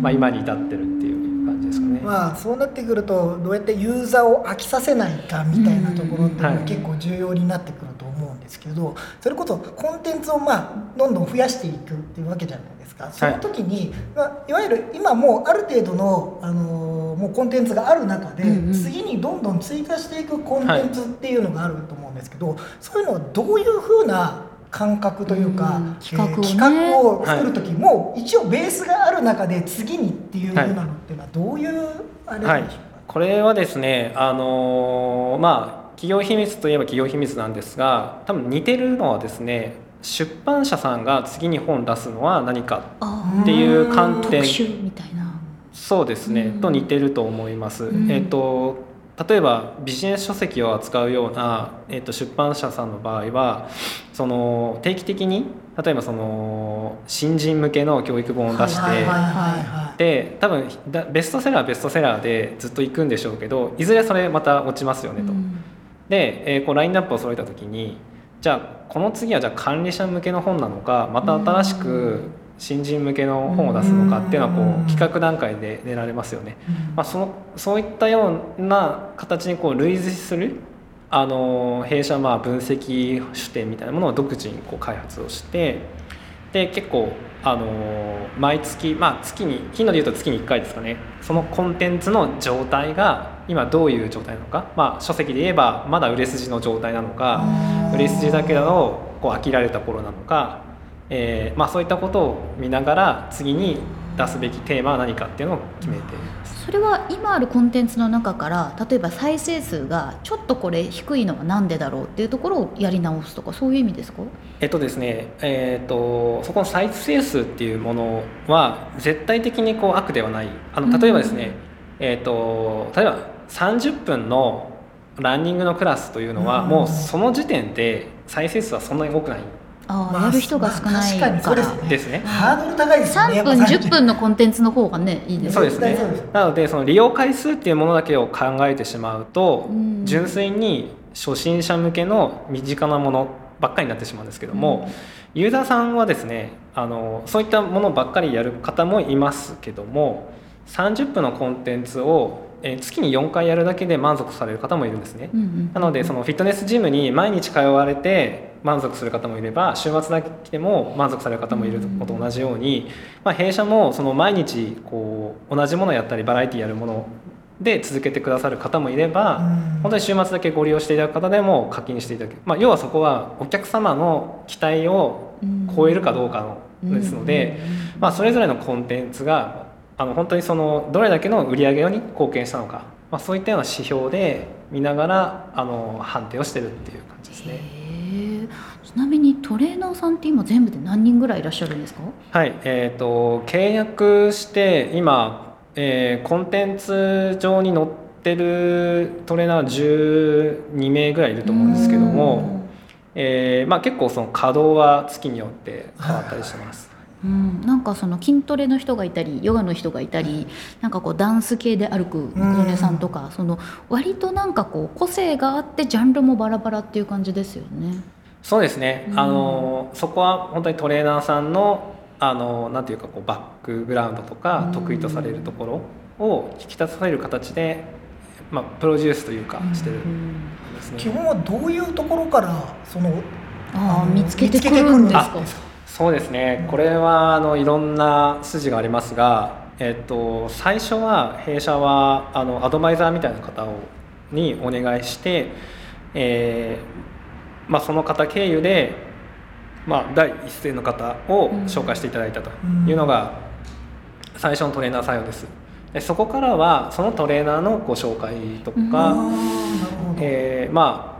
まあ、今に至ってるっていう感じですかね。まあそうなってくるとどうやってユーザーを飽きさせないかみたいなところっていうのはい。が結構重要になってくるですけどそれこそコンテンツをまあどんどん増やしていくっていうわけじゃないですか。その時に、まあ、いわゆる今もうある程度の、あのーもうコンテンツがある中で、うんうん。次にどんどん追加していくコンテンツっていうのがあると思うんですけど、そういうのはどういうふうな感覚というか、うん。企画をね。えー企画を作る時も、一応ベースがある中で次にっていうふうなのっていうのはどういうあれなんでしょうか、これはですねあのーまあ企業秘密といえば企業秘密なんですが多分似てるのはですね出版社さんが次に本出すのは何かあっていう観ー点特集みたいな。そうですね、うん。と似てると思います。うん。えっ、と例えばビジネス書籍を扱うような、えっと出版社さんの場合はその定期的に例えばその新人向けの教育本を出して、で多分だベストセラーはベストセラーでずっと行くんでしょうけどいずれそれまた落ちますよねと。うんで、えーこうラインナップを揃えた時にじゃあこの次はじゃあ管理者向けの本なのかまた新しく新人向けの本を出すのかっていうのはこう企画段階で練られますよね。まあ、そのそういったような形にこう類似するあの弊社はまあ分析視点みたいなものを独自にこう開発をしてで結構あの毎月まあ月に頻度でいうと月に1回ですかね。そのコンテンツの状態が今どういう状態なのか、まあ、書籍で言えばまだ売れ筋の状態なのか売れ筋だけだとこう飽きられた頃なのか、えーまあ、そういったことを見ながら次に出すべきテーマは何かっていうのを決めてそれは今あるコンテンツの中から例えば再生数がちょっとこれ低いのは何でだろうっていうところをやり直すとかそういう意味ですか？えっとですね、えっとそこの再生数っていうものは絶対的にこう悪ではない。あの例えばですね、えっと例えば30分のランニングのクラスというのはうん。もうその時点で再生数はそんなに多くないああ、まあやる人が少ないまあ確から、そうですね。ですね。ハードル高いですよね3分10分のコンテンツの方がねいいですよそうですね。なのでその利用回数っていうものだけを考えてしまうと、うん。純粋に初心者向けの身近なものばっかりになってしまうんですけども、ユーザーさんはですねあのそういったものばっかりやる方もいますけども30分のコンテンツをえー月に4回やるだけで満足される方もいるんですね。うんうんなのでそのフィットネスジムに毎日通われて満足する方もいれば週末だけでも満足される方もいるのと同じように、まあ、弊社もその毎日こう同じものをやったりバラエティやるもので続けてくださる方もいれば、うん。本当に週末だけご利用していただく方でも課金していただける、まあ、要はそこはお客様の期待を超えるかどうかのですので、まあ、それぞれのコンテンツがあの本当にそのどれだけの売り上げに貢献したのか、まあ、そういったような指標で見ながらあの判定をしてるっていう感じですね。ちなみにトレーナーさんって今全部で何人ぐらいいらっしゃるんですか？はい、えー、と契約して今、えーコンテンツ上に載ってるトレーナーは12名ぐらいいると思うんですけども、えーまあ、結構その稼働は月によって変わったりしてます。うん、なんかその筋トレの人がいたりヨガの人がいたりなんかこうダンス系で歩くムクドネさんとかその割となんかこう個性があってジャンルもバラバラっていう感じですよね。そうですね、うん。あのそこは本当にトレーナーさんのあのなんていうかこうバックグラウンドとかうん。得意とされるところを引き立たせる形で、まあ、プロデュースというかしてるうんんですね。基本はどういうところからそのああの見つけてくるんですか。そうですねこれはあのいろんな筋がありますが、えっと、最初は弊社はあのアドバイザーみたいな方をにお願いして、えーまあ、その方経由で、まあ、第一声の方を紹介していただいたというのが最初のトレーナー採用です。でそこからはそのトレーナーのご紹介とか、えーまあ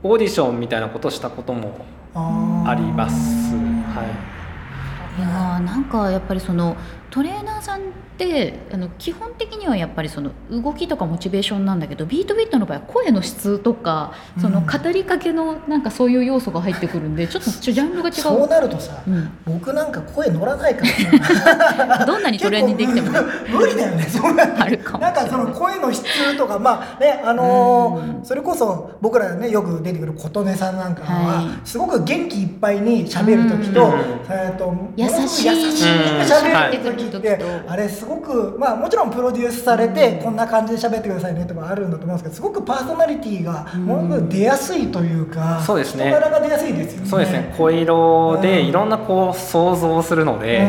オーディションみたいなことをしたこともあります。はい。いやーなんかやっぱりそのトレーナーさんってあの基本的にはやっぱりその動きとかモチベーションなんだけどビートビートの場合は声の質とかそのうん語りかけのなんかそういう要素が入ってくるんで ちょっとジャンルが違う。そうなるとさ、うん。僕なんか声乗らないからさ。どんなにトレーニングできても。無無理だよねそうなあるかも。なんかその声の質とかまあねあのーうん。それこそ僕らねよく出てくる琴音さんなんかは、はい。すごく元気いっぱいに喋る時と,、うん。えー、と優しい。優しい喋る時って、はいあれすごくまあもちろんプロデュースされて、こんな感じで喋ってくださいねとかあるんだと思うんですけどすごくパーソナリティがものすごく出やすいというか、そうですね。人柄が出やすいですよね。そうですね。声色でうん。いろんなこう想像をするので、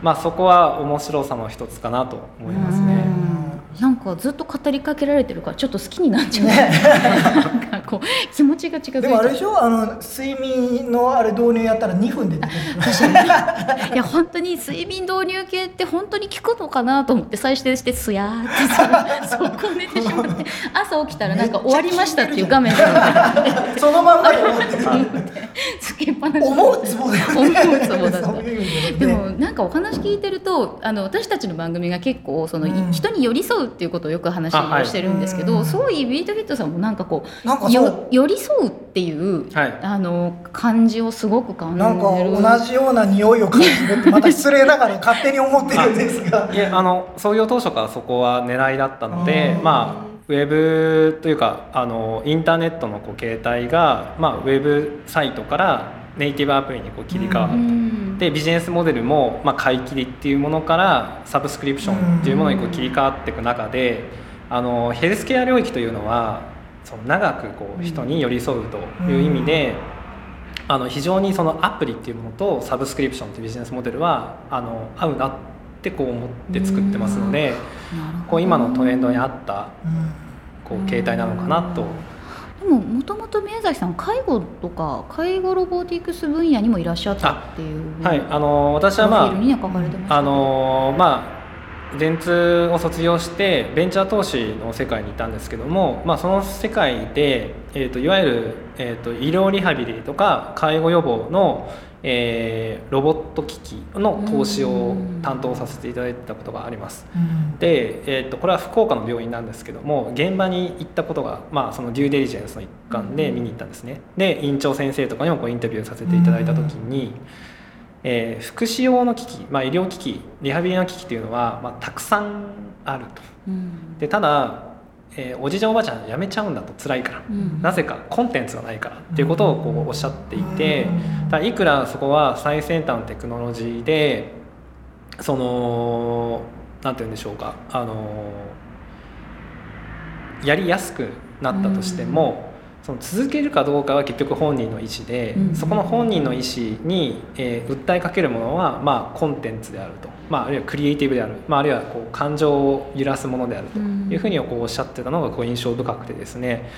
うまあ、そこは面白さの一つかなと思いますね。うん。なんかずっと語りかけられてるからちょっと好きになっちゃう、なんかこう気持ちが近づいちゃうでもあれでしょ？あの睡眠のあれ導入やったら2分でできる。いや本当に睡眠導入系って本当に効くのかなと思って最初でしてすやーってさそこ寝てしまって 朝起きたらなんか終わりましたっていう画面が。そのまんまで思ってる つけっぱなし 思うツボだよね。思うツボだったでねもなんかお話聞いてるとあの私たちの番組が結構その、いうん人に寄り添うっていうことをよく話をしてるんですけど、うんそういうビートフィットさんもなんかこうなんかそうよ寄り添うっていう、はい。あの感じをすごく感じる。なんか同じような匂いを感じるってまた失礼ながら勝手に思ってるんですが。いえあの創業当初からそこは狙いだったのでうん。まあウェブというかあのインターネットのこう携帯が、まあ、ウェブサイトからネイティブアプリにこう切り替わうる、ん。でビジネスモデルも、まあ、買い切りっていうものからサブスクリプションっていうものにこう切り替わっていく中であのヘルスケア領域というのはその長くこう人に寄り添うという意味で、あの非常にそのアプリっていうものとサブスクリプションっていうビジネスモデルはあの合うなってこう思って作ってますので、こう今のトレンドに合ったうんこう携帯なのかなと。でももともと宮崎さん介護とか介護ロボティクス分野にもいらっしゃったっていうはい、あの私はまああのまあ電通を卒業してベンチャー投資の世界にいたんですけども、まあ、その世界で、えー、といわゆる、えー、と医療リハビリとか介護予防の、えーロボット機器の投資を担当させていただいてたことがあります。うん。で、えー、とこれは福岡の病院なんですけども現場に行ったことが、まあ、そのデューデリジェンスの一環で見に行ったんですね。で院長先生とかにもこうインタビューさせていただいた時に、えー福祉用の機器、まあ、医療機器リハビリの機器っていうのは、まあ、たくさんあると。うん。でただ、えーおじいちゃんおばあちゃん辞めちゃうんだと辛いから、うん。なぜかコンテンツがないからっていうことをこうおっしゃっていて、うん。いくらそこは最先端のテクノロジーでそのなんて言うんでしょうかあのやりやすくなったとしても、その続けるかどうかは結局本人の意思で、うんそこの本人の意思に、えー訴えかけるものは、まあ、コンテンツであると、まあ、あるいはクリエイティブである、まあ、あるいはこう感情を揺らすものであると。いうふうにこうおっしゃってたのがこう印象深くてですね、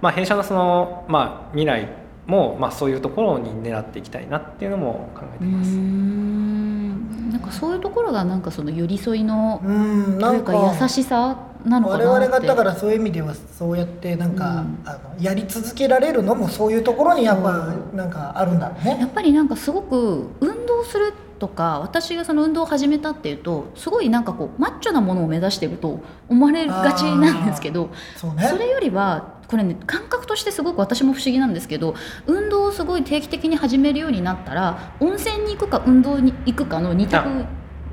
まあ、弊社のその、まあ、未来も、まあ、そういうところに狙っていきたいなっていうのも考えています。かそういうところがなんかその寄り添いのうんなんというかか優しさなのか我なって。々がだからそういう意味ではそうやってなんか、うん。あのやり続けられるのもそういうところにやっぱなんかあるんだろうやね。っぱりなんかすごく運動するとか私がその運動を始めたっていうとすごいなんかこうマッチョなものを目指してると思われがちなんですけどそうね。それよりはこれね感覚としてすごく私も不思議なんですけど運動をすごい定期的に始めるようになったら温泉に行くか運動に行くかの二択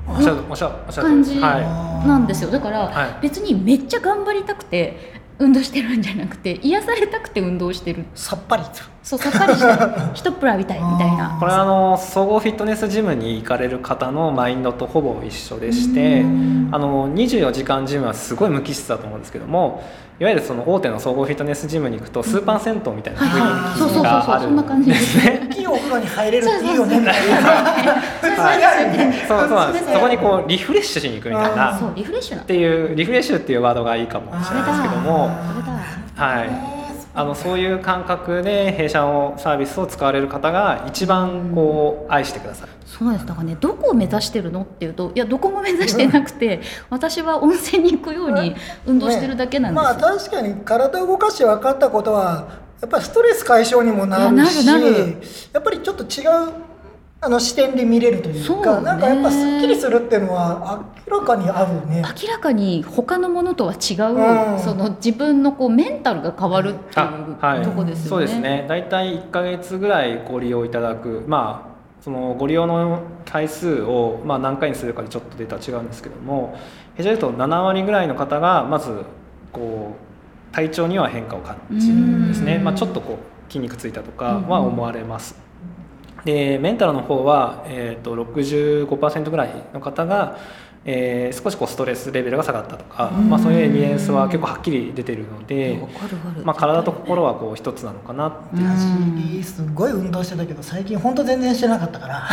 感じはなんですよ。だから、はい。別にめっちゃ頑張りたくて運動してるんじゃなくて癒されたくて運動してる。さっぱり。そうさっぱりしたい一プラ浴びたいみたいな。これはあの総合フィットネスジムに行かれる方のマインドとほぼ一緒でしてうん。あの24時間ジムはすごい無機質だと思うんですけどもいわゆるその大手の総合フィットネスジムに行くとスーパー銭湯みたいな雰囲気そうそうそうがあるそんな感じんでですすね。大きいお風呂に入れるっていいよねみたいな。はい。そうそう。なんですそこにこうリフレッシュしに行くみたいな。そうリフレッシュな。っていうリフレッシュっていうワードがいいかもしれないですけども。それだ。はい。あのそういう感覚で弊社のサービスを使われる方が一番こう愛してください。そうです。だからねどこを目指してるのっていうといやどこも目指してなくて私は温泉に行くように運動してるだけなんですよ、まあ確かに体を動かして分かったことはやっぱりストレス解消にもなるしいやなるなる。やっぱりちょっと違うあの視点で見れるというそうね。かなんかやっぱすっきりするっていうのは明らかにあるよね。明らかに他のものとは違う、うん。その自分のこうメンタルが変わるっていうあはい。とこですよね。そうですね。大体1ヶ月ぐらいご利用いただく。まあそのご利用の回数を、まあ、何回にするかでちょっとデータは違うんですけども弊社でいうと7割ぐらいの方がまずこう体調には変化を感じるんですね、うん。まあ、ちょっとこう筋肉ついたとかうんは思われます。でメンタルの方は、えー、と65%ぐらいの方が、えー少しこうストレスレベルが下がったとか、うん。まあ、そういうエビデンスは結構はっきり出てるので、わかるわかるまあ、体と心はこう一つなのかなってすごい運動してたけど最近本当全然してなかったから。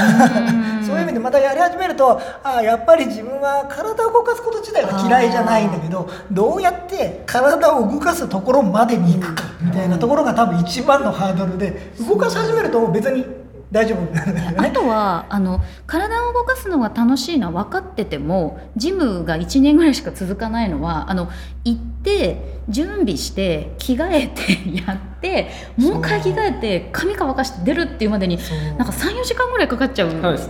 うん。そういう意味でまたやり始めるとああやっぱり自分は体を動かすこと自体が嫌いじゃないんだけどどうやって体を動かすところまでに行くかみたいなところが多分一番のハードルで動かし始めると別に大丈夫。あとはあの体を動かすのが楽しいのは分かっててもジムが1年ぐらいしか続かないのはあの行って準備して着替えてやってもう一回着替えて髪乾かして出るっていうまでになんか34時間ぐらいかかっちゃう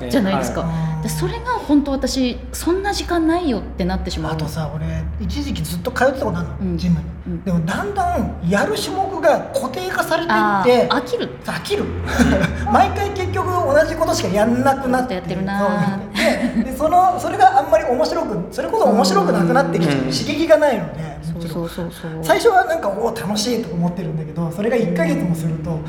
じゃないですか。うんでそれが本当私そんな時間ないよってなってしまう。あとさ俺一時期ずっと通ってたことあるの、うん。ジムに、うん。でもだんだんやる種目が固定化されてあいってー飽きる。飽きる。毎回結局同じことしかやんなくなって。やってるなででそのそれがあんまり面白くそれこそ面白くなくなってきてうん。刺激がないのでそうそうそうそう。最初はなんかおお楽しいと思ってるんだけどそれが1ヶ月もすると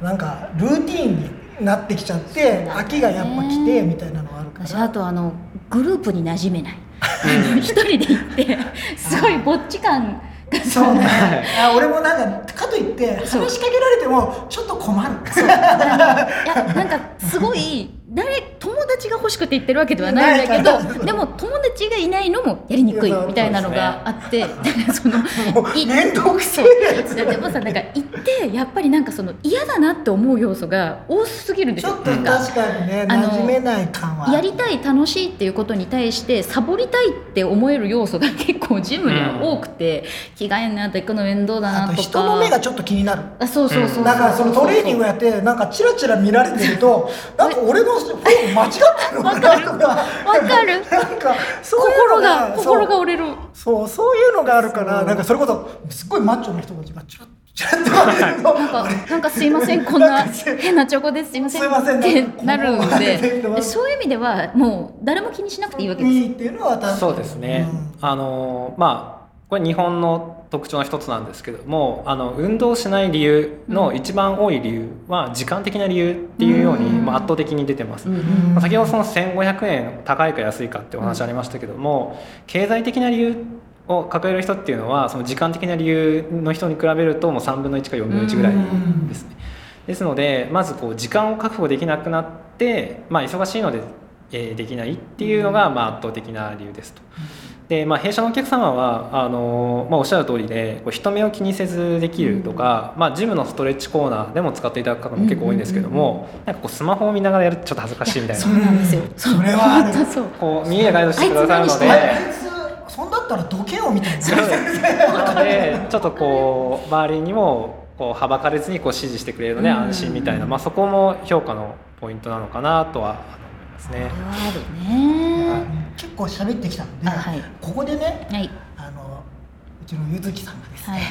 なんかルーティーンになってきちゃって飽きがやっぱ来てみたいなのがあるか私らあとあのグループに馴染めない。一人で行ってすごいぼっち感が。そうね。あ俺もなんかかといって話しかけられてもちょっと困る。いやなんかすごい誰友達が欲しくて言ってるわけではないんだけどでも友達がいないのもやりにくいみたいなのがあってだからその もうい面倒くせえでもさなんか行ってやっぱりなんかその嫌だなって思う要素が多すぎるんですよ。ちょっと確かにね馴染めない感は。やりたい楽しいっていうことに対してサボりたいって思える要素が結構ジムには多くて、着替えんなと行くの面倒だなあととか人の目がちょっと気になる。あそうそうそうそう。だからそのトレーニングやってなんかチラチラ見られてるとなんか俺のフォーム間違ってるのかな。とかわかる。なんかそういう心のがが心が折れる。そう。そういうのがあるからなんかそれこそすっごいマッチョな人たちがチラッチラッとなんかなんかすいませんこんな変なチョコですすいません。すいませんってなるんで。そういう意味ではもう誰も気にしなくていいわけです。よいいっていうのは確かにそうですね、あのまあこれ日本の特徴の一つなんですけどもあの運動しない理由の一番多い理由は時間的な理由っていうように、うん。まあ、圧倒的に出てます、まあ先ほどその1500円高いか安いかってお話ありましたけども、経済的な理由を抱える人っていうのはその時間的な理由の人に比べるともう3分の1か4分の1ぐらいですね。ですのでまずこう時間を確保できなくなって、まあ、忙しいので、えーできないっていうのがまあ圧倒的な理由ですと。でまあ、弊社のお客様はあの、まあ、おっしゃる通りでこう人目を気にせずできるとか、まあ、ジムのストレッチコーナーでも使っていただく方も結構多いんですけども、なんかこうスマホを見ながらやるとちょっと恥ずかしいみたいな。そうなんですよ。それはそう。こう耳でガイドしてくださるので。あいあいつそんだったらどけよみたいな。なのでちょっとこう周りにもこうはばかれずにこう指示してくれるのでうん。安心みたいな、まあ、そこも評価のポイントなのかなとはますね。あるね。結構喋ってきたので、あはい。ここでねはいあのうちのゆずきさんがですはい。ね、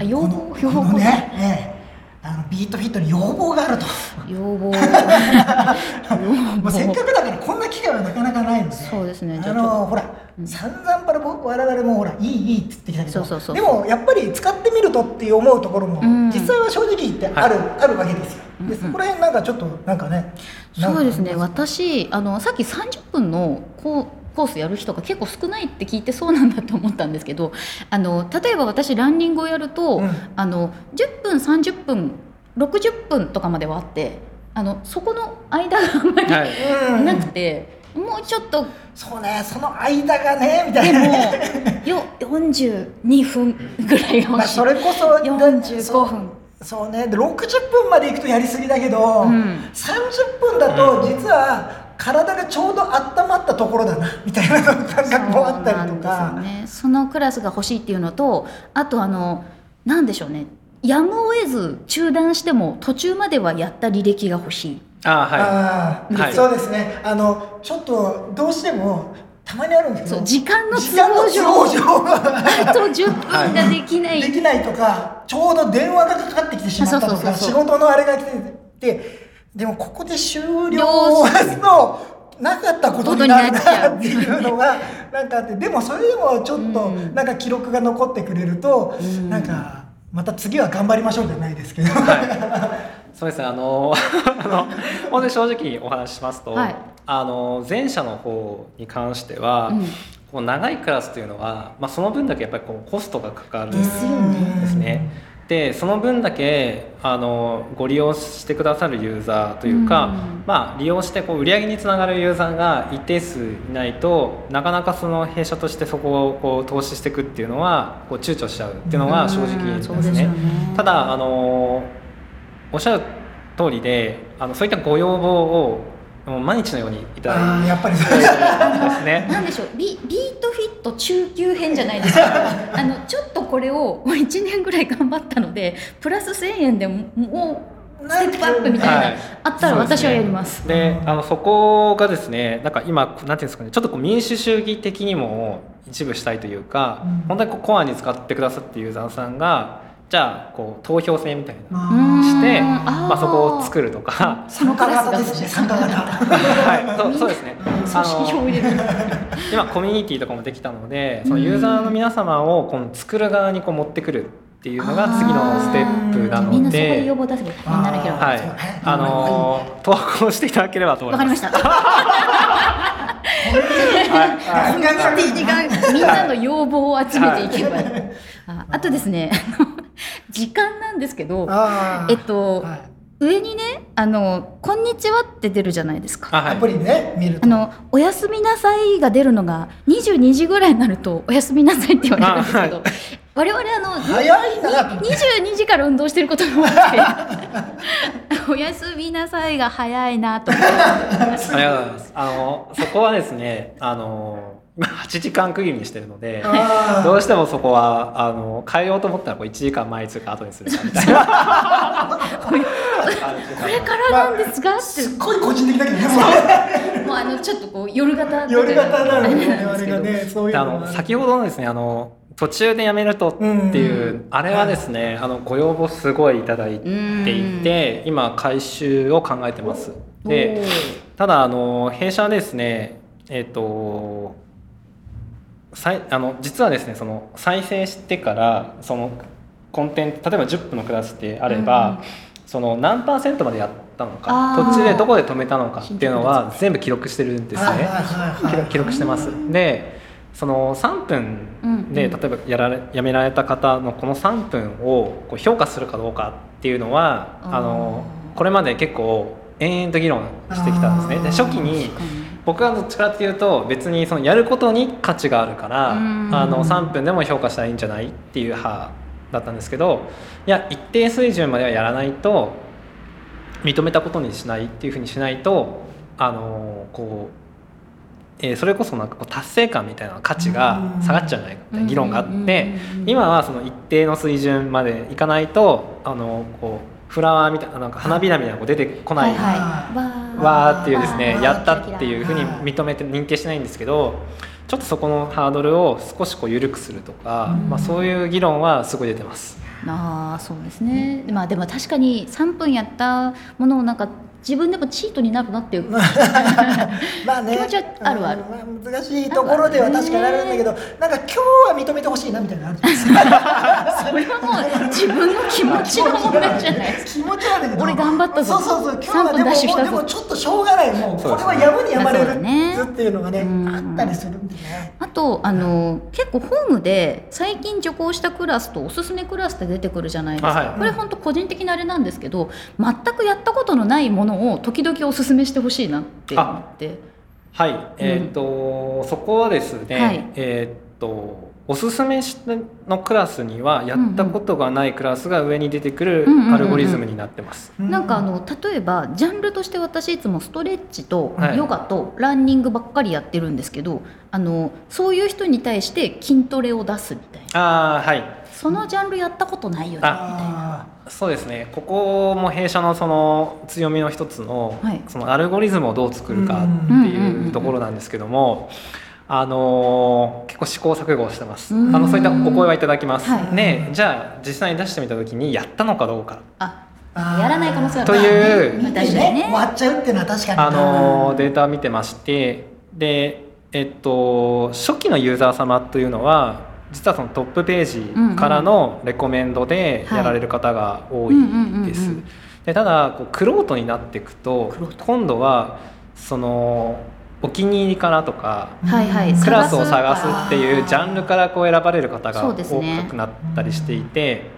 えあ要望このこのね、ええあのビートフィットに要望があると、要望。まあ、せっかくだからこんな機会はなかなかないのでそうですね。あのほら、うん。散々パラ僕我々もほらいいいいって言ってきたけどそうそうそうでもやっぱり使ってみるとって思うところも、うん。実際は正直言ってある,、あるわけですよ、でうんうん。そこら辺なんかちょっとなんかねなんかそうですね。私あのさっき30分のこうコースやる人が結構少ないって聞いてそうなんだと思ったんですけどあの例えば私ランニングをやると、うん。あの10分30分60分とかまではあってあのそこの間があんまり、はい。うん。なくてもうちょっとそうねその間がねみたいでもよ42分ぐらいがまあ欲しい、それこそ45分。そうねで60分までいくとやりすぎだけど、うん。30分だと実は体がちょうど温まったところだなみたいな感覚もあったりとか。そね、そのクラスが欲しいっていうのとあとあのなんでしょうね。やむを得ず中断しても途中まではやった履歴が欲しい。あはあーはい。そうですね。あのちょっとどうしてもたまにあるんですけどそう時間の時間の都合上。あと10分ができない、できないとかちょうど電話がかかってきてしまったとかそうそうそうそう。仕事のあれが来ててでもここで終了のなかったことになるなっていうのがなんかあってでもそれでもちょっとうん。なんか記録が残ってくれると、うん。なんかまた次は頑張りましょうじゃないですけど、そうですねあの あの本当に正直お話ししますと、はい。あの前者の方に関しては、うん。こう長いクラスというのは、まあ、その分だけやっぱりこうコストがかかるんですよね。ですね。でその分だけあのご利用してくださるユーザーというか、うん。まあ、利用してこう売り上げにつながるユーザーが一定数いないとなかなかその弊社としてそこをこう投資していくっていうのはこう躊躇しちゃうっていうのが正直ですそうですね。ただあのおっしゃる通りであのそういったご要望をもう毎日のようにいたあだいーやっぱりそう。てですね。なんでしょう。ビビートフィット中級編じゃないですか。あのちょっとこれをもう1年ぐらい頑張ったのでプラス1000円でももうステップアップみたいな、はい。あったら私はやります。であのそこがですねなんか今なんていうんですかねちょっとこう民主主義的にも一部したいというか、うん。本当にこうコアに使ってくださっているユーザーさんがじゃあこう投票制みたいな。してまあ、そこを作るとか。参加型ですね。参加型。はい。そうそうですね。組織票を入れる。今コミュニティとかもできたのでそのユーザーの皆様をこの作る側にこう持ってくるっていうのが次のステップなみんなそこのでで要望出みんなのはい。あのー投稿していただければと思います。わかりました。はい。コミュニティがみんなの要望を集めていけばいい。ああとですね、時間なんですけど、えっと、はい上にね、あの、こんにちはって出るじゃないですか。あはいアプリね見るとあの、おやすみなさいが出るのが22時ぐらいになると、おやすみなさいって言われるんですけど、我々あの、早いな22時から運動してることが多くて、おやすみなさいが早いなと思って。ありがとうございます。あのそこはですね、あの今8時間区切りにしてるので、あー。どうしてもそこはあの変えようと思ったらこう1時間前にするか後にするかみたいな。これからなんですかって。すっごい個人的だけどね。も もうあのちょっとこう夜型う夜型なのあれねなんですけど。我々がねそういうであのが。の先ほどのですねあの途中でやめるとっていう、うんあれはですね、あのご要望すごいいただいていて、今回収を考えてます。でただあの弊社はですねえっ、とさいあの実はですねその再生してからそのコンテンツ例えば10分のクラスであれば、その何パーセントまでやったのか途中でどこで止めたのかっていうのは全部記録してるんですね。記録してます。でその3分で、うんうん。例えばやられやめられた方のこの3分をこう評価するかどうかっていうのはあのこれまで結構延々と議論してきたんですね。で初期に僕はどっちかっていうと別にそのやることに価値があるからうん。あの3分でも評価したらいいんじゃないっていう派だったんですけどいや一定水準まではやらないと認めたことにしないっていうふうにしないとあのこう、えーそれこそなんかこう達成感みたいな価値が下がっちゃうんじゃないかみたいな議論があって今はその一定の水準までいかないとあのこうフラワーみたいななんか花びらみたいなのが出てこない。はいはいわーっていうですねやったっていうふうにはい認めて認定してないんですけどちょっとそこのハードルを少しこう緩くするとか、うんまあ、そういう議論はすごい出てます。ああそうですね、まあでも確かに3分やったものをなんか自分でもチートになるなっていう。まあね。気持ちはあるあるうんまあ難しいところでは確かにあるんだけどなんか今日は認めてほしいなみたいなのある。じゃないですかそれはもう自分の気持ちの問題じゃない気持ちはだけど。俺頑張ったぞ。そうそうそう。今日は3分でもでもちょっとしょうがない。もうこれはやむにやまれそうだね。るっていうのがねうん。あったりするんでね。あとあの結構ホームで最近受講したクラスとおすすめクラスって出てくるじゃないですか、あはい。これ本当個人的なあれなんですけど全くやったことのないものを時々おすすめしてほしいなって思ってはい、えっ、とそこはですね、はい。えっ、とおすすめしのクラスにはやったことがないクラスが上に出てくるうんうんうんうんアルゴリズムになってます。なんかあの例えばジャンルとして私いつもストレッチとはい。ヨガとランニングばっかりやってるんですけど、あのそういう人に対して筋トレを出すみたいな。あーはいそのジャンルやったことないよねみたいな。あそうですね。ここも弊社のその強みの一つの,、はい。そのアルゴリズムをどう作るかってうんいうところなんですけども、あのー結構試行錯誤をしてます、うん。あのそういったお声はいただきます、はい。でじゃあ実際に出してみた時にやったのかどうか。あやらない可能性あるというねね。終わっちゃうっていうのは確かに。あのーデータを見てましてでえっと初期のユーザー様というのは実はそのトップページからのレコメンドでやられる方が多いですうん。でただこうクロートになっていくと今度はそのお気に入りからとかはいはい。クラスを探すすっていうジャンルからこう選ばれる方が多くなったりしていて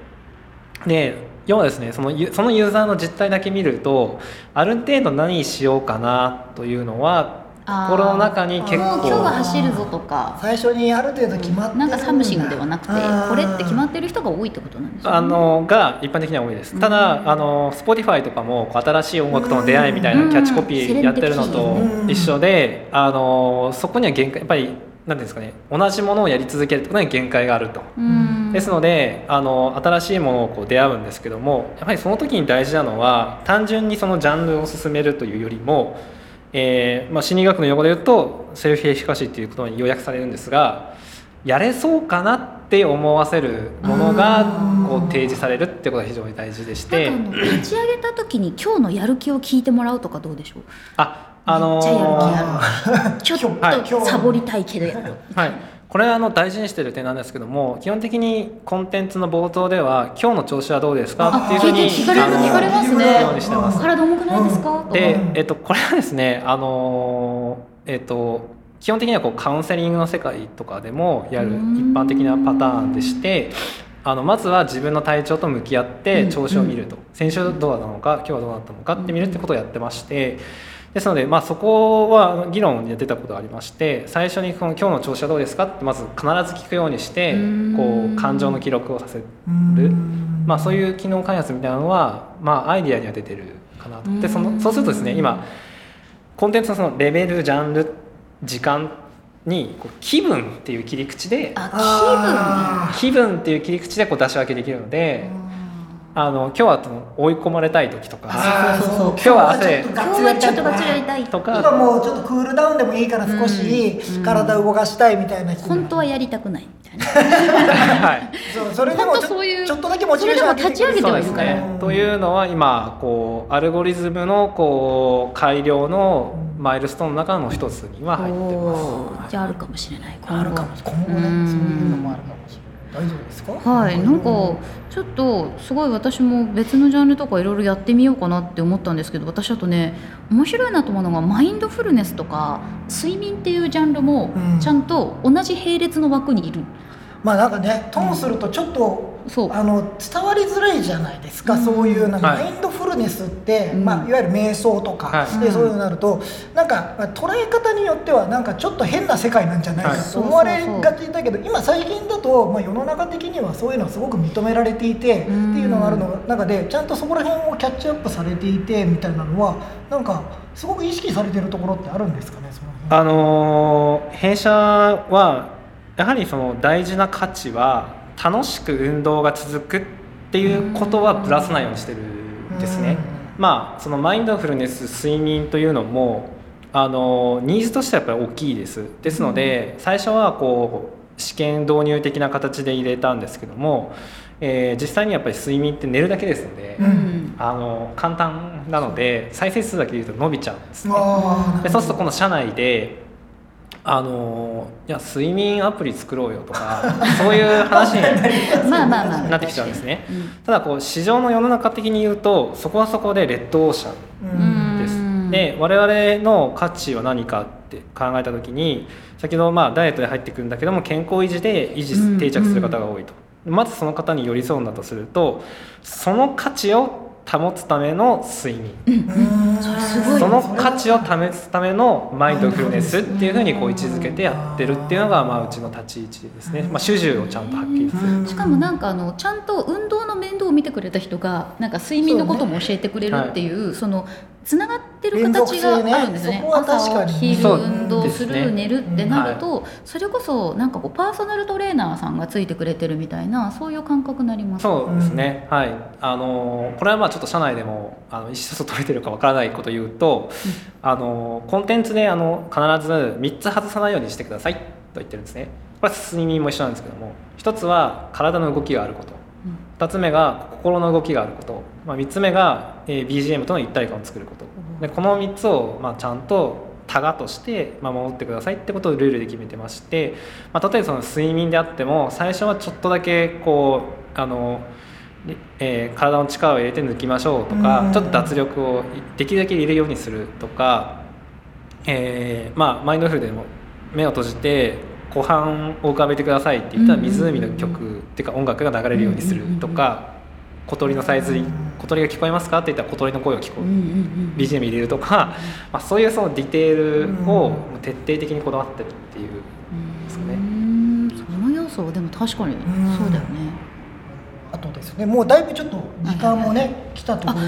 で要はですねそのユそのユーザーの実態だけ見るとある程度何しようかなというのは心の中に結もう今日は構走るぞとか。最初にある程度決まってるなんか something ではなくてこれって決まってる人が多いってことなんですよね。あのが一般的には多いです。ただあの Spotify とかもこう新しい音楽との出会いみたいなキャッチコピーやってるのと一緒であのそこには限界やっぱり何ていうんですかね同じものをやり続けるってことに限界があると。うん。ですのであの新しいものをこう出会うんですけどもやっぱりその時に大事なのは単純にそのジャンルを進めるというよりも、えーまあ、心理学の用語で言うとセルフエフィカシーということに要約されるんですがやれそうかなって思わせるものがこう提示されるってことが非常に大事でして。立ち上げた時に今日のやる気を聞いてもらうとかどうでしょう？ああのめっち ょっはいとサボりたいけどやる。はい、これはあの大事にしている点なんですけども基本的にコンテンツの冒頭では「今日の調子はどうですか?」っていうふうに聞かれる聞かれますねようにしてます。体重くないですかで、えっと、これはですね、あのーえっと、基本的にはこうカウンセリングの世界とかでもやる一般的なパターンでしてあのまずは自分の体調と向き合って調子を見ると、先週どうだったのか今日はどうだったのかって見るってことをやってまして。ですので、まあ、そこは議論に出たことがありまして最初にこの「今日の調子はどうですか?」ってまず必ず聞くようにしてうん。こう感情の記録をさせる。うん。まあ、そういう機能開発みたいなのは、まあ、アイディアには出てるかなと。でそのそうするとですね今コンテンツのそのレベルジャンル時間にこう気分っていう切り口で気分。っていう切り口でこう出し分けできるのであの今日は追い込まれたい時とか。あーそうそう。そう今日は汗今日はちょっとガチやりたいと今かもうちょっとクールダウンでもいいから少しうん。体を動かしたいみたいな人本当はやりたくないみたいな。はい。そうそれでもちょ本当そういうちょっとだけモチベーションそれでも立ち上げてそうはいるから。ですね。というのは今こうアルゴリズムのこう改良のマイルストーンの中の一つには入ってます。じゃああるかもしれない。今後あるかも。今後ね。うんそういうのもあるかもしれない大丈夫ですか？はい、なんかちょっとすごい私も別のジャンルとかいろいろやってみようかなって思ったんですけど私あとね面白いなと思うのがマインドフルネスとか睡眠っていうジャンルもうんちゃんと同じ並列の枠にいる、まあなんかねトーンするとちょっと、あの伝わりづらいじゃないですか、そういうなんかはい。マインドフルネスって、うん。まあ、いわゆる瞑想とか、はい。でそういうのになるとなんかまあ捉え方によってはなんかちょっと変な世界なんじゃないかはい。と思われがちだけど、今最近だと、まあ、世の中的にはそういうのはすごく認められていて、うん。っていうのがあるの中でちゃんとそこら辺をキャッチアップされていてみたいなのはなんかすごく意識されてるところってあるんですかねその辺。あのー弊社はやはりその大事な価値は楽しく運動が続くっていうことはぶらさないようにしてるんですね。まあそのマインドフルネス睡眠というのもあのニーズとしてはやっぱり大きいです。ですので最初はこう試験導入的な形で入れたんですけども、えー実際にやっぱり睡眠って寝るだけですので、うんうんあの簡単なので再生数だけで言うと伸びちゃうんですね。でそうするとこの社内であのいや睡眠アプリ作ろうよとかそういう話に まあまあまあなってきちゃうんですね。うんただこう市場の世の中的に言うとそこはそこでレッドオーシャンうん。です。うんで我々の価値は何かって考えた時に先ほどまあダイエットで入ってくるんだけども健康維持で維持うん。定着する方が多いと、まずその方に寄り添うんだとするとその価値を保つための睡眠。うん。その価値を保つためのマインドフルネスっていうふうにこう位置づけてやってるっていうのがまあうちの立ち位置ですね、まあ、主従をちゃんとはっきりする。しかもなんかあのちゃんと運動の面倒を見てくれた人がなんか睡眠のことも教えてくれるっていうそのつながってる形があるんですよね。ね朝起きる運動する、ね寝るって。なると、それこそなんかこうパーソナルトレーナーさんがついてくれてるみたいなそういう感覚になります。そうですね、はい。あのこれはまあちょっと社内でもあの意思疎通取れてるかわからないことを言うと、あのコンテンツであの必ず3つ外さないようにしてくださいと言ってるんですね。これは睡眠も一緒なんですけども1つは体の動きがあること2つ目が心の動きがあること、まあ、3つ目が、えー BGM との一体感を作ること。でこの3つを、まあ、ちゃんとタガとしてまあ守ってくださいってことをルールで決めてまして、まあ、例えばその睡眠であっても最初はちょっとだけこうあの、えー体の力を入れて抜きましょうとか、うん。ちょっと脱力をできるだけ入れるようにするとか、えーまあ、マインドフルでも目を閉じて湖畔を浮かべてくださいって言ったら湖の曲っていうか音楽が流れるようにするとか小鳥のさえずり小鳥が聞こえますかって言ったら小鳥の声を聞こえうんうんうん BGM 入れるとか、まあ、そういうそのディテールを徹底的にこだわってるっていうですかね。うん。その要素はでも確かにうん。そうだよねですね。もうだいぶちょっと時間もね来たところ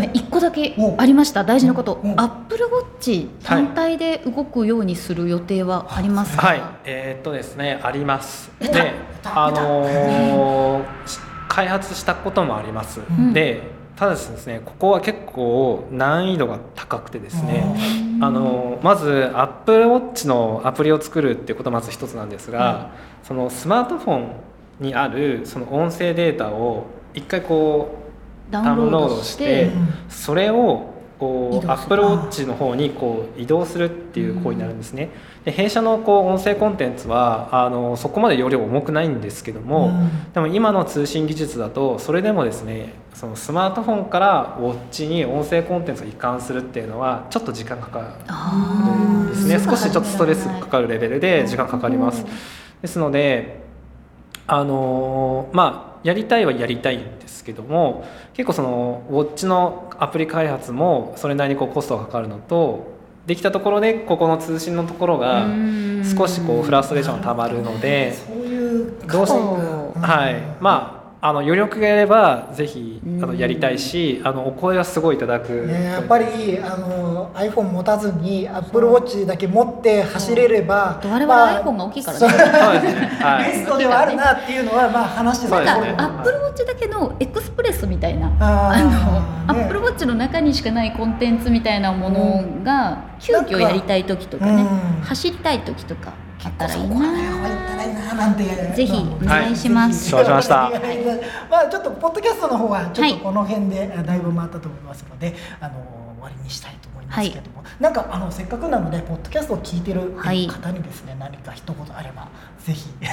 で。え一個だけお。ありました。大事なこと。おアップルウォッチ単体で動くようにする予定はありますか、はい。えーっとですねあります。でたあのーし開発したこともあります、ん。でただですねここは結構難易度が高くてですねあのまず Apple Watch のアプリを作るっていうことがまず一つなんですが、そのスマートフォンにあるその音声データを一回こうダウンロードしてうん。それをこう移動する。Apple Watch の方にこう移動するっていう行為になるんですね。で弊社のこう音声コンテンツはあのそこまで容量重くないんですけども、うん。でも今の通信技術だとそれでもですねそのスマートフォンからウォッチに音声コンテンツを移管するっていうのはちょっと時間かかるんですね。少しちょっとストレスかかるレベルで時間かかります。ですのであのーまあやりたいはやりたいんですけども結構そのウォッチのアプリ開発もそれなりにこうコストがかかるのとできたところでここの通信のところがうん。少しこうフラストレーションがたまるのでそういうどうしてもはい。まああの余力があればぜひあうん。のやりたいしあのお声はすごいいただく、ね、やっぱりあの iPhone 持たずに AppleWatch だけ持って走れれば、我々 iPhone が大きいからね。そう。そうですね。はい。ベストではあるなっていうのはまあ話してそうですね。なんかアップルウォッチだけのエクスプレスみたいなあー。あのね。アップルウォッチの中にしかないコンテンツみたいなものが急遽やりたい時とかねうん。走りたい時とかあったらいいな。行ったらいいななんてぜひお願いします。ぜひ。承知しました。まあちょっとポッドキャストの方はちょっはいとこの辺でだいぶ回ったと思いますので、あの終わりにしたいと思いますけども、なんかあのせっかくなのでポッドキャストを聞いてるはい方にですね、何か一言あればぜひ。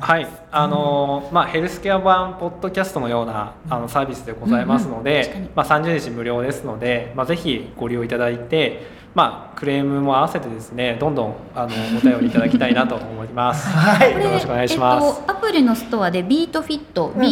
はい、あのまあヘルスケア版ポッドキャストのようなあのサービスでございますのうんうん。確かに。で、まあ30日無料ですので、まあぜひご利用いただいて、まあクレームも合わせてですね、どんどんあのお便りいただきたいなと思います。はい。よろしくお願いします。えっと、アプリのストアでビートフィット、うん。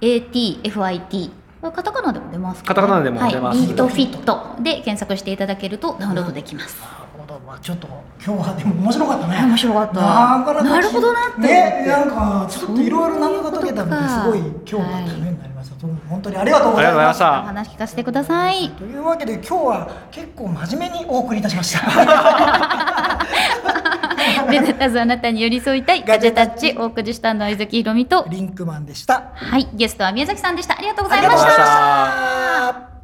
BEATFIT カタカナでも出ますか、カタカナでも出ます。はい、ビートフィットで検索していただけるとダウンロードできます、なるほど、まあ、ちょっと今日はでも面白かったね。面白かった。なかなかなるほどなってねなんかちょっといろいろ謎が解けたのですごい今日はためになりました、本当にありがとうございました。お話聞かせてください。というわけで今日は結構真面目にお送りいたしました。目立たずあなたに寄り添いたい。ガジェタッチお送りしたのは伊崎ひろみと。リンクマンでした。はい。ゲストは宮崎さんでした。ありがとうごあざいました